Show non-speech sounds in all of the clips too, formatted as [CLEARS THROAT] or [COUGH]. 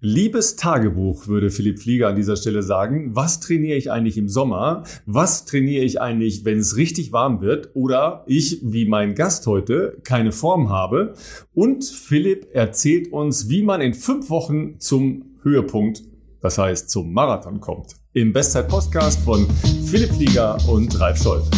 Liebes Tagebuch, würde Philipp Flieger an dieser Stelle sagen. Was trainiere ich eigentlich im Sommer? Was trainiere ich eigentlich, wenn es richtig warm wird? Oder ich, wie mein Gast heute, keine Form habe? Und Philipp erzählt uns, wie man in fünf Wochen zum Höhepunkt, das heißt zum Marathon kommt. Im Bestzeit-Podcast von Philipp Flieger und Ralf Scholz.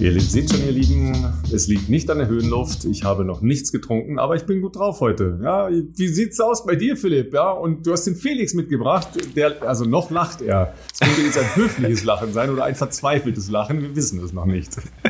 Ihr seht schon, ihr Lieben, es liegt nicht an der Höhenluft. Ich habe noch nichts getrunken, aber ich bin gut drauf heute. Ja, wie sieht's aus bei dir, Philipp? Ja, und du hast den Felix mitgebracht. Der, also noch lacht er. Es könnte jetzt ein höfliches Lachen sein oder ein verzweifeltes Lachen. Wir wissen es noch nicht. [LAUGHS]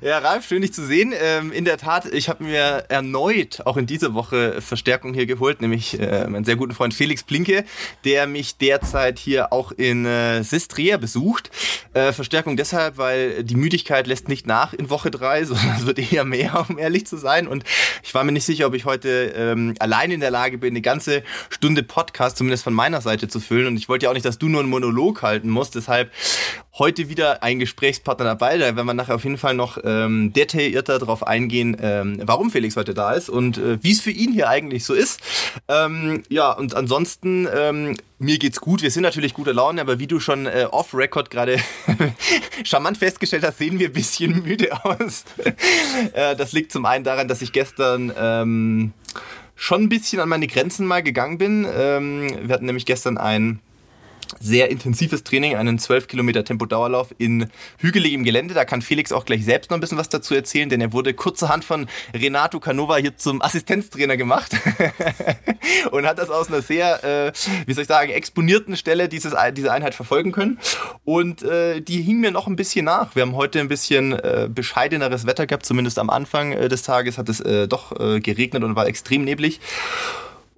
Ja, Ralf, schön dich zu sehen. Ähm, in der Tat, ich habe mir erneut auch in dieser Woche Verstärkung hier geholt, nämlich äh, meinen sehr guten Freund Felix Plinke, der mich derzeit hier auch in äh, Sistria besucht. Äh, Verstärkung deshalb, weil die Müdigkeit lässt nicht nach in Woche drei, [LAUGHS] sondern es wird eher mehr, um ehrlich zu sein. Und ich war mir nicht sicher, ob ich heute ähm, allein in der Lage bin, eine ganze Stunde Podcast zumindest von meiner Seite zu füllen. Und ich wollte ja auch nicht, dass du nur einen Monolog halten musst. Deshalb heute wieder ein Gesprächspartner dabei. Da werden wir nachher auf jeden Fall noch ähm, detaillierter darauf eingehen, ähm, warum Felix heute da ist und äh, wie es für ihn hier eigentlich so ist. Ähm, ja, und ansonsten, ähm, mir geht's gut. Wir sind natürlich guter Laune, aber wie du schon äh, off-Record gerade [LAUGHS] charmant festgestellt hast, sehen wir ein bisschen [LAUGHS] müde aus. [LAUGHS] äh, das liegt zum einen daran, dass ich gestern ähm, schon ein bisschen an meine Grenzen mal gegangen bin. Ähm, wir hatten nämlich gestern ein sehr intensives Training, einen 12 Kilometer Tempodauerlauf in hügeligem Gelände. Da kann Felix auch gleich selbst noch ein bisschen was dazu erzählen, denn er wurde kurzerhand von Renato Canova hier zum Assistenztrainer gemacht [LAUGHS] und hat das aus einer sehr, äh, wie soll ich sagen, exponierten Stelle dieses, diese Einheit verfolgen können. Und äh, die hing mir noch ein bisschen nach. Wir haben heute ein bisschen äh, bescheideneres Wetter gehabt, zumindest am Anfang äh, des Tages hat es äh, doch äh, geregnet und war extrem neblig.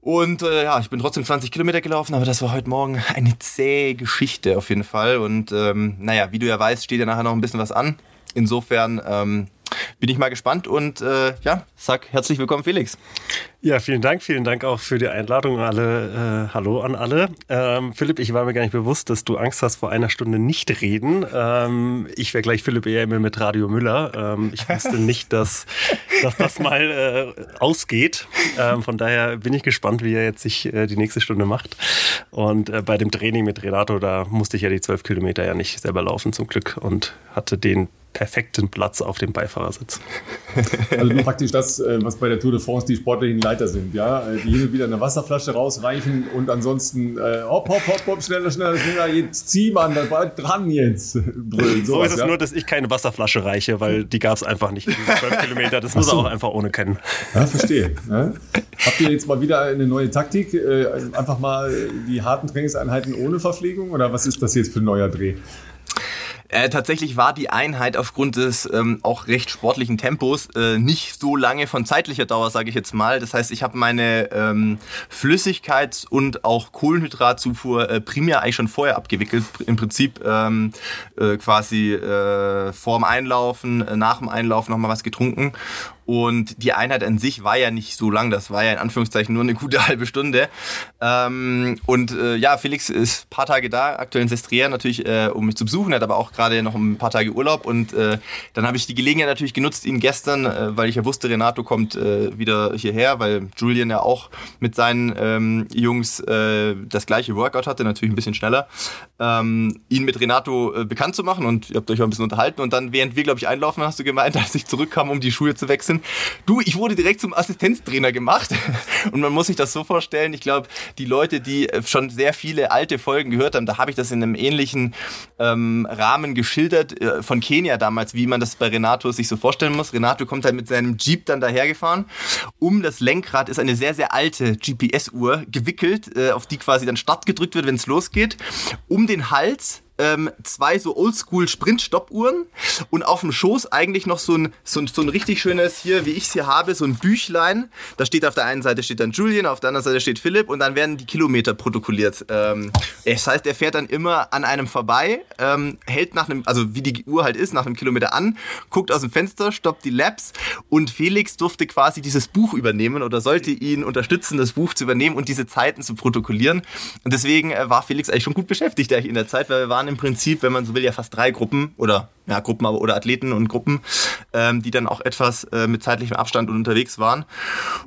Und äh, ja, ich bin trotzdem 20 Kilometer gelaufen, aber das war heute Morgen eine zähe Geschichte auf jeden Fall. Und ähm, naja, wie du ja weißt, steht ja nachher noch ein bisschen was an. Insofern ähm, bin ich mal gespannt und äh, ja, sag herzlich willkommen, Felix. Ja, vielen Dank. Vielen Dank auch für die Einladung. Alle, äh, hallo an alle. Ähm, Philipp, ich war mir gar nicht bewusst, dass du Angst hast vor einer Stunde nicht reden. Ähm, ich wäre gleich Philipp eher mit Radio Müller. Ähm, ich wusste nicht, [LAUGHS] dass, dass das mal äh, ausgeht. Ähm, von daher bin ich gespannt, wie er jetzt sich äh, die nächste Stunde macht. Und äh, bei dem Training mit Renato, da musste ich ja die zwölf Kilometer ja nicht selber laufen zum Glück und hatte den perfekten Platz auf dem Beifahrersitz. [LAUGHS] Also praktisch das, äh, was bei der Tour de France die sportlichen Leiter sind, ja, äh, die hin und wieder eine Wasserflasche rausreichen und ansonsten äh, hopp, hopp, hopp, hopp, schneller, schneller, schneller, jetzt zieh man, da bald dran jetzt. [LAUGHS] Brüllen, so ist es ja? nur, dass ich keine Wasserflasche reiche, weil die gab es einfach nicht. Diese [LAUGHS] 12 Kilometer, das muss er auch einfach ohne kennen. Ja, verstehe. Ja. Habt ihr jetzt mal wieder eine neue Taktik? Einfach mal die harten Trainingseinheiten ohne Verpflegung oder was ist das jetzt für ein neuer Dreh? Äh, tatsächlich war die Einheit aufgrund des ähm, auch recht sportlichen Tempos äh, nicht so lange von zeitlicher Dauer, sage ich jetzt mal. Das heißt, ich habe meine ähm, Flüssigkeits- und auch Kohlenhydratzufuhr äh, primär eigentlich schon vorher abgewickelt. Im Prinzip ähm, äh, quasi äh, vorm Einlaufen, äh, nach dem Einlaufen nochmal was getrunken und die Einheit an sich war ja nicht so lang, das war ja in Anführungszeichen nur eine gute [LAUGHS] halbe Stunde. Ähm, und äh, ja, Felix ist ein paar Tage da, aktuell in Sestriere natürlich, äh, um mich zu besuchen, hat aber auch gerade noch ein paar Tage Urlaub. Und äh, dann habe ich die Gelegenheit natürlich genutzt, ihn gestern, äh, weil ich ja wusste, Renato kommt äh, wieder hierher, weil Julian ja auch mit seinen ähm, Jungs äh, das gleiche Workout hatte, natürlich ein bisschen schneller, ähm, ihn mit Renato bekannt zu machen. Und ihr habt euch auch ein bisschen unterhalten. Und dann, während wir, glaube ich, einlaufen, hast du gemeint, [LAUGHS] als ich zurückkam, um die Schuhe zu wechseln, Du, ich wurde direkt zum Assistenztrainer gemacht. [LAUGHS] Und man muss sich das so vorstellen, ich glaube, die Leute, die äh, schon sehr viele alte Folgen gehört haben, da habe ich das in einem ähnlichen ähm, Rahmen geschildert äh, von Kenia damals, wie man das bei Renato sich so vorstellen muss. Renato kommt halt mit seinem Jeep dann dahergefahren. Um das Lenkrad ist eine sehr, sehr alte GPS-Uhr gewickelt, äh, auf die quasi dann Start gedrückt wird, wenn es losgeht. Um den Hals ähm, zwei so Oldschool-Sprint-Stoppuhren und auf dem Schoß eigentlich noch so ein, so, ein, so ein richtig schönes, hier, wie ich es hier habe, so ein Büchlein. Da steht auf der einen Seite steht dann Julian, auf der anderen Seite steht Philipp und dann werden die Kilometer protokolliert. Ähm, das heißt, er fährt dann immer an einem vorbei, ähm, hält nach einem, also wie die Uhr halt ist, nach einem Kilometer an, guckt aus dem Fenster, stoppt die Laps und Felix durfte quasi dieses Buch übernehmen oder sollte ihn unterstützen, das Buch zu übernehmen und diese Zeiten zu protokollieren. Und deswegen äh, war Felix eigentlich schon gut beschäftigt in der Zeit, weil wir waren waren im Prinzip, wenn man so will, ja fast drei Gruppen oder ja, Gruppen aber, oder Athleten und Gruppen, ähm, die dann auch etwas äh, mit zeitlichem Abstand unterwegs waren.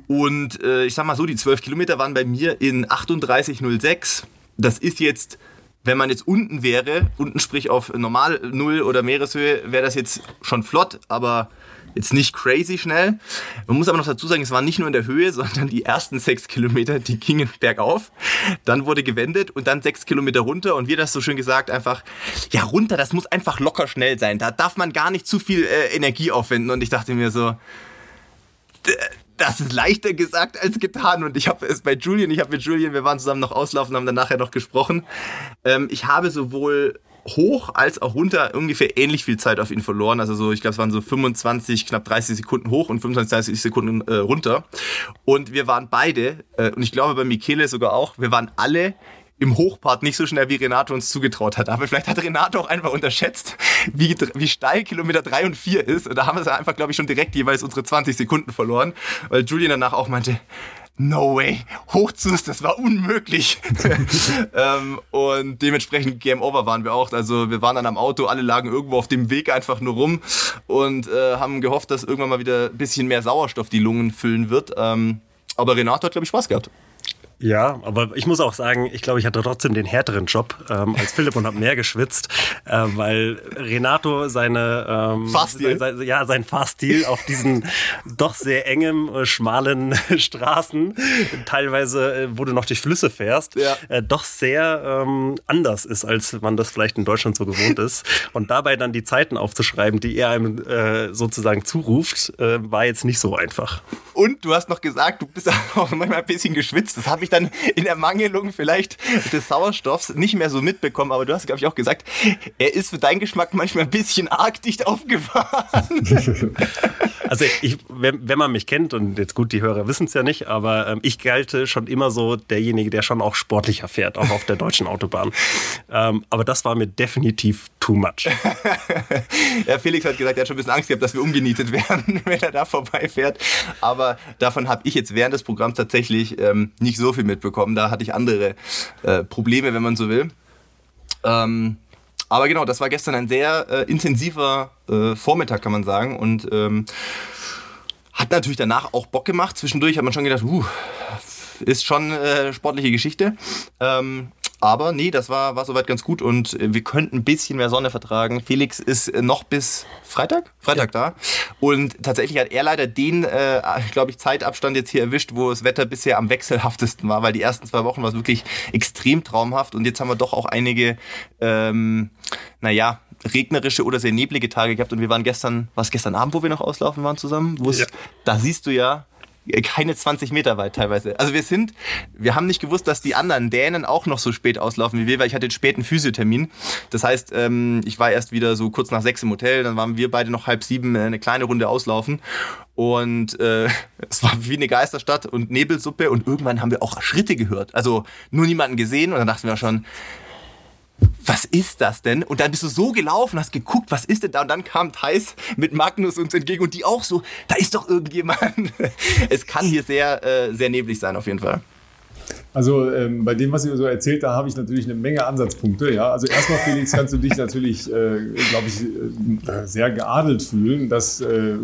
Und äh, ich sag mal so, die 12 Kilometer waren bei mir in 38,06. Das ist jetzt wenn man jetzt unten wäre, unten sprich auf normal Null oder Meereshöhe, wäre das jetzt schon flott, aber jetzt nicht crazy schnell. Man muss aber noch dazu sagen, es war nicht nur in der Höhe, [LAUGHS] sondern die ersten sechs Kilometer, die gingen bergauf. Dann wurde gewendet und dann sechs Kilometer runter. Und wie das so schön gesagt, einfach, ja, runter, das muss einfach locker schnell sein. Da darf man gar nicht zu viel äh, Energie aufwenden. Und ich dachte mir so, das ist leichter gesagt als getan. Und ich habe es bei Julian, ich habe mit Julian, wir waren zusammen noch auslaufen, haben dann nachher noch gesprochen. Ähm, ich habe sowohl hoch als auch runter ungefähr ähnlich viel Zeit auf ihn verloren. Also so, ich glaube, es waren so 25, knapp 30 Sekunden hoch und 25, 30 Sekunden äh, runter. Und wir waren beide, äh, und ich glaube bei Michele sogar auch, wir waren alle im Hochpart nicht so schnell wie Renato uns zugetraut hat. Aber vielleicht hat Renato auch einfach unterschätzt, wie, wie steil Kilometer 3 und 4 ist. Und da haben wir einfach, glaube ich, schon direkt jeweils unsere 20 Sekunden verloren. Weil Julian danach auch meinte, no way, hochzus, das war unmöglich. [LAUGHS] ähm, und dementsprechend Game Over waren wir auch. Also wir waren dann am Auto, alle lagen irgendwo auf dem Weg einfach nur rum und äh, haben gehofft, dass irgendwann mal wieder ein bisschen mehr Sauerstoff die Lungen füllen wird. Ähm, aber Renato hat, glaube ich, Spaß gehabt. Ja, aber ich muss auch sagen, ich glaube, ich hatte trotzdem den härteren Job ähm, als Philipp und habe mehr geschwitzt, äh, weil Renato seine ähm, Fahrstil. Sein, ja sein Fahrstil auf diesen doch sehr engen, äh, schmalen [LAUGHS] Straßen, teilweise äh, wo du noch durch Flüsse fährst, ja. äh, doch sehr ähm, anders ist, als man das vielleicht in Deutschland so gewohnt ist. [LAUGHS] Und dabei dann die Zeiten aufzuschreiben, die er einem äh, sozusagen zuruft, äh, war jetzt nicht so einfach. Und du hast noch gesagt, du bist [LAUGHS] auch manchmal ein bisschen geschwitzt. Das habe ich dann in Ermangelung vielleicht des Sauerstoffs nicht mehr so mitbekommen. Aber du hast, glaube ich, auch gesagt, er ist für deinen Geschmack manchmal ein bisschen arg dicht aufgefahren. [LAUGHS] Also ich, wenn, wenn man mich kennt, und jetzt gut, die Hörer wissen es ja nicht, aber ähm, ich gelte schon immer so derjenige, der schon auch sportlicher fährt, auch auf der deutschen Autobahn. Ähm, aber das war mir definitiv too much. [LAUGHS] ja, Felix hat gesagt, er hat schon ein bisschen Angst gehabt, dass wir umgenietet werden, [LAUGHS] wenn er da vorbeifährt. Aber davon habe ich jetzt während des Programms tatsächlich ähm, nicht so viel mitbekommen. Da hatte ich andere äh, Probleme, wenn man so will. Ähm, aber genau, das war gestern ein sehr äh, intensiver äh, Vormittag, kann man sagen. Und ähm, hat natürlich danach auch Bock gemacht. Zwischendurch hat man schon gedacht, uh, ist schon äh, sportliche Geschichte. Ähm, aber nee, das war, war soweit ganz gut und äh, wir könnten ein bisschen mehr Sonne vertragen. Felix ist äh, noch bis Freitag? Freitag ja. da. Und tatsächlich hat er leider den, äh, glaube ich, Zeitabstand jetzt hier erwischt, wo das Wetter bisher am wechselhaftesten war, weil die ersten zwei Wochen war es wirklich extrem traumhaft und jetzt haben wir doch auch einige, ähm, naja, regnerische oder sehr neblige Tage gehabt und wir waren gestern, was gestern Abend, wo wir noch auslaufen waren zusammen? Ja. Da siehst du ja, keine 20 Meter weit teilweise. Also wir sind, wir haben nicht gewusst, dass die anderen Dänen auch noch so spät auslaufen wie wir, weil ich hatte den späten Physiothermin. Das heißt, ähm, ich war erst wieder so kurz nach sechs im Hotel, dann waren wir beide noch halb sieben eine kleine Runde auslaufen und äh, [LAUGHS] es war wie eine Geisterstadt und Nebelsuppe und irgendwann haben wir auch Schritte gehört. Also nur niemanden gesehen und dann dachten wir schon, was ist das denn? Und dann bist du so gelaufen, hast geguckt, was ist denn da? Und dann kam Thais mit Magnus uns entgegen und die auch so, da ist doch irgendjemand. [LAUGHS] Es kann hier sehr, äh, sehr neblig sein auf jeden Fall. Also ähm, bei dem, was ihr so erzählt, da habe ich natürlich eine Menge Ansatzpunkte. Ja, also erstmal Felix, kannst du dich natürlich, äh, glaube ich, äh, sehr geadelt fühlen, dass äh,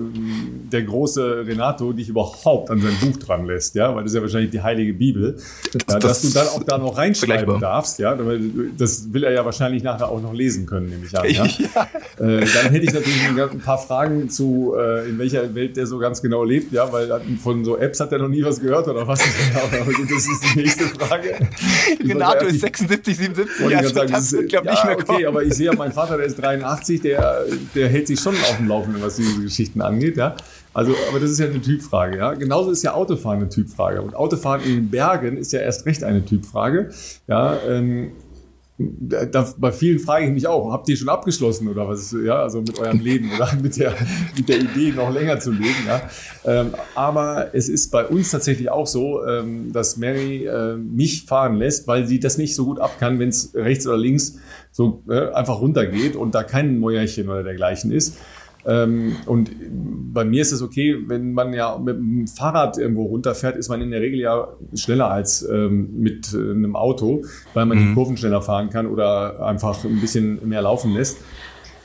der große Renato dich überhaupt an sein Buch dran lässt, ja, weil das ist ja wahrscheinlich die heilige Bibel, ja, dass du dann auch da noch reinschreiben darfst, ja, das will er ja wahrscheinlich nachher auch noch lesen können, nehme ich an. Ja? ja. [LAUGHS] Äh, dann hätte ich natürlich ein paar Fragen zu, äh, in welcher Welt der so ganz genau lebt, ja, weil von so Apps hat er noch nie was gehört oder was. [LAUGHS] Das ist die nächste nächste [LAUGHS] Frage. Renato ist 76, 77, also sagen, das wird, glaube ja, nicht mehr kommen. Okay, aber ich sehe ja, mein Vater, der ist 83, der, der hält sich schon auf dem Laufenden, was diese Geschichten angeht, ja. Also, aber das ist ja eine Typfrage, ja. Genauso ist ja Autofahren eine Typfrage. Und Autofahren in den Bergen ist ja erst recht eine Typfrage, ja. Ähm, da, bei vielen frage ich mich auch, habt ihr schon abgeschlossen oder was? Ja, also mit eurem Leben oder [LAUGHS] mit der, mit der Idee, noch länger zu leben. Ja. Ähm, aber es ist bei uns tatsächlich auch so, ähm, dass Mary äh, mich fahren lässt, weil sie das nicht so gut ab kann, wenn es rechts oder links so äh, einfach runtergeht und da kein Mäuerchen oder dergleichen ist. Ähm, und bei mir ist es okay, wenn man ja mit dem Fahrrad irgendwo runterfährt, ist man in der Regel ja schneller als ähm, mit äh, einem Auto, weil man mhm. die Kurven schneller fahren kann oder einfach ein bisschen mehr laufen lässt.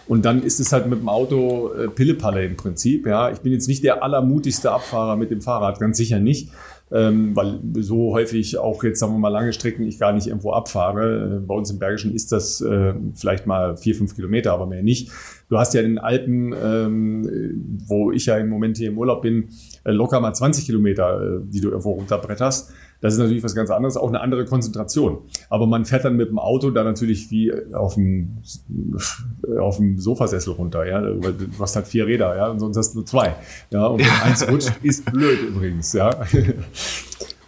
Und dann ist es halt mit dem Auto äh, Pillepalle im Prinzip. Ja, ich bin jetzt nicht der allermutigste Abfahrer mit dem Fahrrad, ganz sicher nicht ähm, weil so häufig auch jetzt, sagen wir mal, lange Strecken ich gar nicht irgendwo abfahre. Äh, bei uns im Bergischen ist das äh, vielleicht mal vier, fünf Kilometer, aber mehr nicht. Du hast ja in den Alpen, ähm, wo ich ja im Moment hier im Urlaub bin, äh, locker mal 20 Kilometer, äh, die du irgendwo runterbretterst. Das ist natürlich was ganz anderes, auch eine andere Konzentration. Aber man fährt dann mit dem Auto da natürlich wie auf dem, auf dem Sofasessel runter, ja. Du hast halt vier Räder, ja, und sonst hast du nur zwei. Ja, und wenn eins rutscht, ist blöd übrigens, ja. [LAUGHS]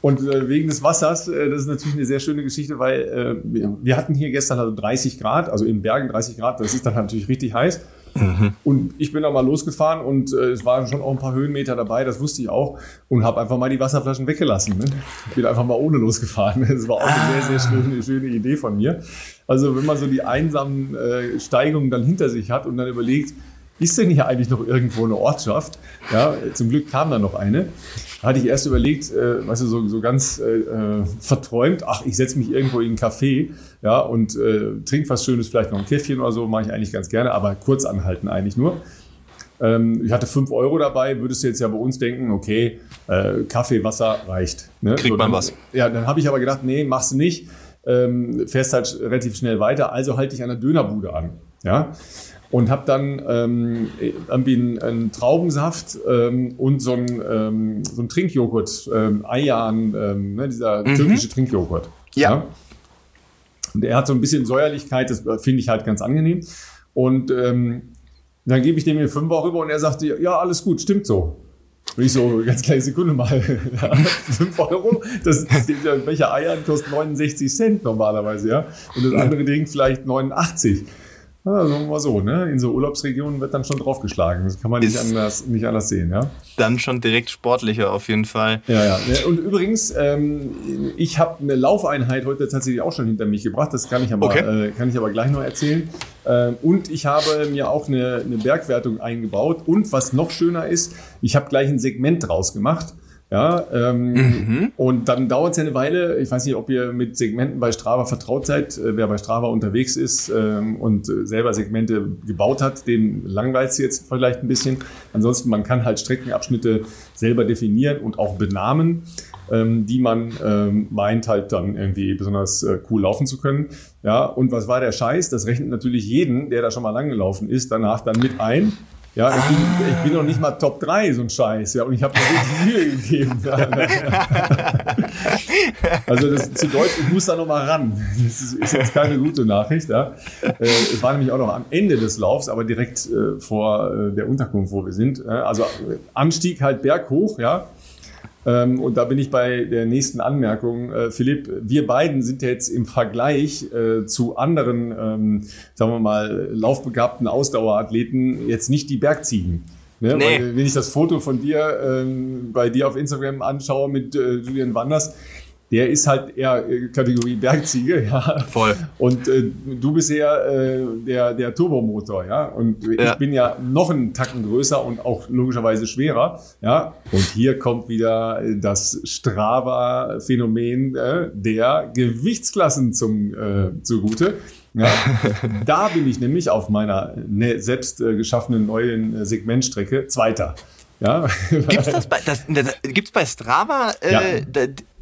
Und äh, wegen des Wassers, äh, das ist natürlich eine sehr schöne Geschichte, weil äh, wir, hatten hier gestern also 30 Grad, also in Bergen 30 Grad, das ist dann natürlich richtig heiß. Mhm. Und ich bin da mal losgefahren und äh, es waren schon auch ein paar Höhenmeter dabei, das wusste ich auch, und habe einfach mal die Wasserflaschen weggelassen. Ne? Ich bin einfach mal ohne losgefahren. Das war auch eine ah. sehr, sehr schöne, schöne Idee von mir. Also wenn man so die einsamen äh, Steigungen dann hinter sich hat und dann überlegt, ist denn hier eigentlich noch irgendwo eine Ortschaft? Ja, zum Glück kam da noch eine. Da hatte ich erst überlegt, äh, weißt du, so, so ganz äh, äh verträumt, ach, ich setze mich irgendwo in einen Café ja, und äh, trinke was Schönes, vielleicht noch ein Käffchen oder so, mache ich eigentlich ganz gerne, aber kurz anhalten eigentlich nur. Ähm, ich hatte fünf Euro dabei, würdest du jetzt ja bei uns denken, okay, äh, Kaffee, Wasser reicht. Ne? Kriegt so, man dann, was. Ja, dann habe ich aber gedacht, nee, machst du nicht. Ähm, fährst halt relativ schnell weiter, also halte ich an der Dönerbude an. Ja, und habe dann ähm, irgendwie einen, einen Traubensaft ähm, und so einen, ähm, so einen Trinkjoghurt, ähm, Eian, ähm, ne, dieser mhm. türkische Trinkjoghurt. Ja. ja. Und er hat so ein bisschen Säuerlichkeit, das finde ich halt ganz angenehm. Und ähm, dann gebe ich dem hier fünf Euro rüber und er sagte, ja, alles gut, stimmt so. Und ich so, ganz kleine Sekunde mal, [LAUGHS] fünf Euro, das, welcher Eiern kostet 69 Cent normalerweise, ja. Und das andere Ding vielleicht 89. Ja, sagen wir mal so, ne? In so Urlaubsregionen wird dann schon draufgeschlagen. Das kann man nicht anders, nicht anders sehen, ja. Dann schon direkt sportlicher auf jeden Fall. Ja, ja. Und übrigens, ähm, ich habe eine Laufeinheit heute tatsächlich auch schon hinter mich gebracht. Das kann ich aber, okay. äh, kann ich aber gleich noch erzählen. Ähm, und ich habe mir auch eine, eine Bergwertung eingebaut. Und was noch schöner ist, ich habe gleich ein Segment draus gemacht. Ja, ähm, mhm. Und dann dauert es ja eine Weile. Ich weiß nicht, ob ihr mit Segmenten bei Strava vertraut seid. Äh, wer bei Strava unterwegs ist ähm, und äh, selber Segmente gebaut hat, den langweilt es jetzt vielleicht ein bisschen. Ansonsten, man kann halt Streckenabschnitte selber definieren und auch benamen, ähm, die man ähm, meint halt dann irgendwie besonders äh, cool laufen zu können. Ja, und was war der Scheiß? Das rechnet natürlich jeden, der da schon mal lang gelaufen ist, danach dann mit ein. Ja, ich bin, ich bin noch nicht mal Top 3, so ein Scheiß. Ja, und ich habe mir wirklich Mühe gegeben. [LAUGHS] Also das, zu Deutsch, ich muss da noch mal ran. Das ist, ist jetzt keine gute Nachricht. Ja. Äh, es war nämlich auch noch am Ende des Laufs, aber direkt äh, vor äh, der Unterkunft, wo wir sind. Also Anstieg halt berghoch, ja. Ähm, und da bin ich bei der nächsten Anmerkung. Äh, Philipp, wir beiden sind jetzt im Vergleich äh, zu anderen, ähm, sagen wir mal, laufbegabten Ausdauerathleten jetzt nicht die Bergziegen. Ne? Nee. Weil, wenn ich das Foto von dir ähm, bei dir auf Instagram anschaue mit äh, Julian Wanders, der ist halt eher äh, Kategorie Bergziege, ja. Voll. Und äh, du bist eher äh, der, der Turbomotor, ja. Und ja. ich bin ja noch einen Tacken größer und auch logischerweise schwerer, ja. Und hier kommt wieder das Strava-Phänomen äh, der Gewichtsklassen zum äh, zugute. Ja, [LAUGHS] da bin ich nämlich auf meiner ne, selbst äh, geschaffenen neuen äh, Segmentstrecke Zweiter. Ja. Gibt's das bei, das, das, gibt's bei Strava, äh, ja.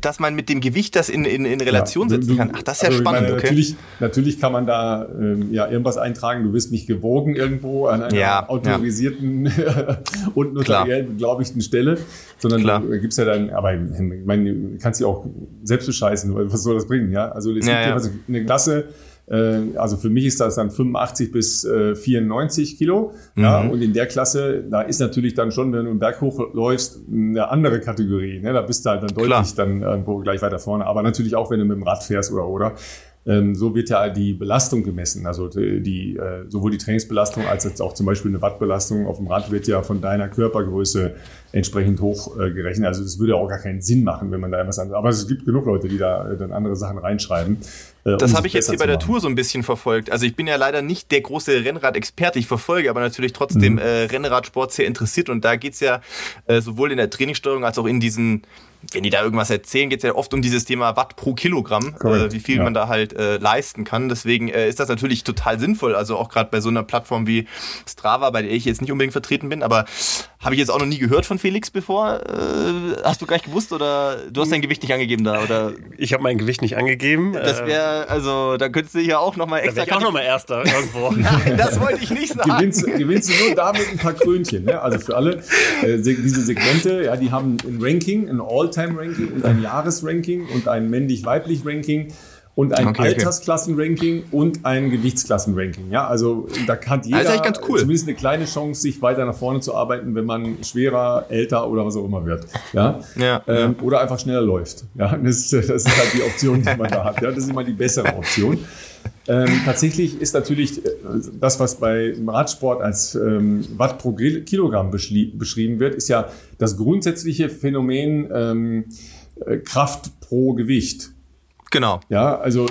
Dass man mit dem Gewicht das in, in, in Relation ja, setzen kann? Ach, das ist ja also spannend, meine, okay. Natürlich, natürlich kann man da ähm, ja irgendwas eintragen. Du wirst nicht gewogen irgendwo an einer ja, autorisierten [LAUGHS] und notariell beglaubigten Stelle, sondern Klar. du gibst ja dann, aber ich meine, du kannst dich auch selbst bescheißen, was soll das bringen, ja? Also es gibt ja eine Klasse, äh, also für mich ist das dann 85 bis 94 äh, Kilo. Mhm. Ja, und in der Klasse, da ist natürlich dann schon, wenn du einen Berg hochläufst, eine andere Kategorie. Ne? Da bist du halt dann deutlich Klar. dann irgendwo gleich weiter vorne. Aber natürlich auch, wenn du mit dem Rad fährst oder oder. Ähm, so wird ja die Belastung gemessen. Also die, die äh, sowohl die Trainingsbelastung als jetzt auch zum Beispiel eine Wattbelastung auf dem Rad wird ja von deiner Körpergröße entsprechend hoch äh, gerechnet. Also das würde auch gar keinen Sinn machen, wenn man da etwas anderes. Aber es gibt genug Leute, die da äh, dann andere Sachen reinschreiben. Äh, das um habe ich jetzt hier bei der Tour so ein bisschen verfolgt. Also ich bin ja leider nicht der große Rennrad-Experte. Ich verfolge aber natürlich trotzdem mhm. äh, Rennradsport sehr interessiert und da geht's ja äh, sowohl in der Trainingssteuerung als auch in diesen wenn die da irgendwas erzählen, geht es ja oft um dieses Thema Watt pro Kilogramm, äh, wie viel ja. man da halt äh, leisten kann. Deswegen äh, ist das natürlich total sinnvoll. Also auch gerade bei so einer Plattform wie Strava, bei der ich jetzt nicht unbedingt vertreten bin, aber habe ich jetzt auch noch nie gehört von Felix bevor. Äh, hast du gleich gewusst oder du hast dein Gewicht nicht angegeben da? Oder? Ich habe mein Gewicht nicht angegeben. Das äh, wäre, also da könntest du ja auch nochmal extra. Da ich auch nochmal Erster [LAUGHS] irgendwo. Nein, das wollte ich nicht sagen. Gewinnst, gewinnst du nur damit ein paar Krönchen. Ne? Also für alle äh, diese Segmente, ja, die haben ein Ranking, ein All-Time-Ranking und ein Jahresranking und ein männlich-weiblich-Ranking und ein okay, Altersklassenranking okay. und ein Gewichtsklassenranking. Ja, also da hat jeder also cool. zumindest eine kleine Chance, sich weiter nach vorne zu arbeiten, wenn man schwerer, älter oder was auch immer wird. Ja, ja, ähm, ja. oder einfach schneller läuft. Ja, [LAUGHS] das, das ist halt die Option, die man da hat. Ja, das ist immer die bessere Option. Ähm, tatsächlich ist natürlich äh, das, was bei Radsport als ähm, Watt pro Kilogramm beschrieben wird, ist ja das grundsätzliche Phänomen ähm, äh, Kraft pro Gewicht. Genau. Ja, also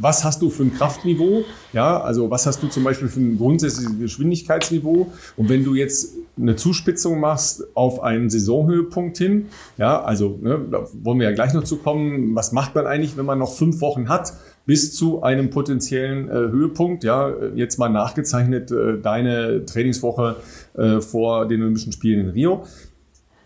was hast du für ein Kraftniveau? Ja, also was hast du zum Beispiel für ein grundsätzliches Geschwindigkeitsniveau? Und wenn du jetzt eine Zuspitzung machst auf einen Saisonhöhepunkt hin, ja, also ne, da wollen wir ja gleich noch zu kommen, was macht man eigentlich, wenn man noch fünf Wochen hat bis zu einem potenziellen äh, Höhepunkt? Ja, jetzt mal nachgezeichnet äh, deine Trainingswoche äh, vor den Olympischen Spielen in Rio.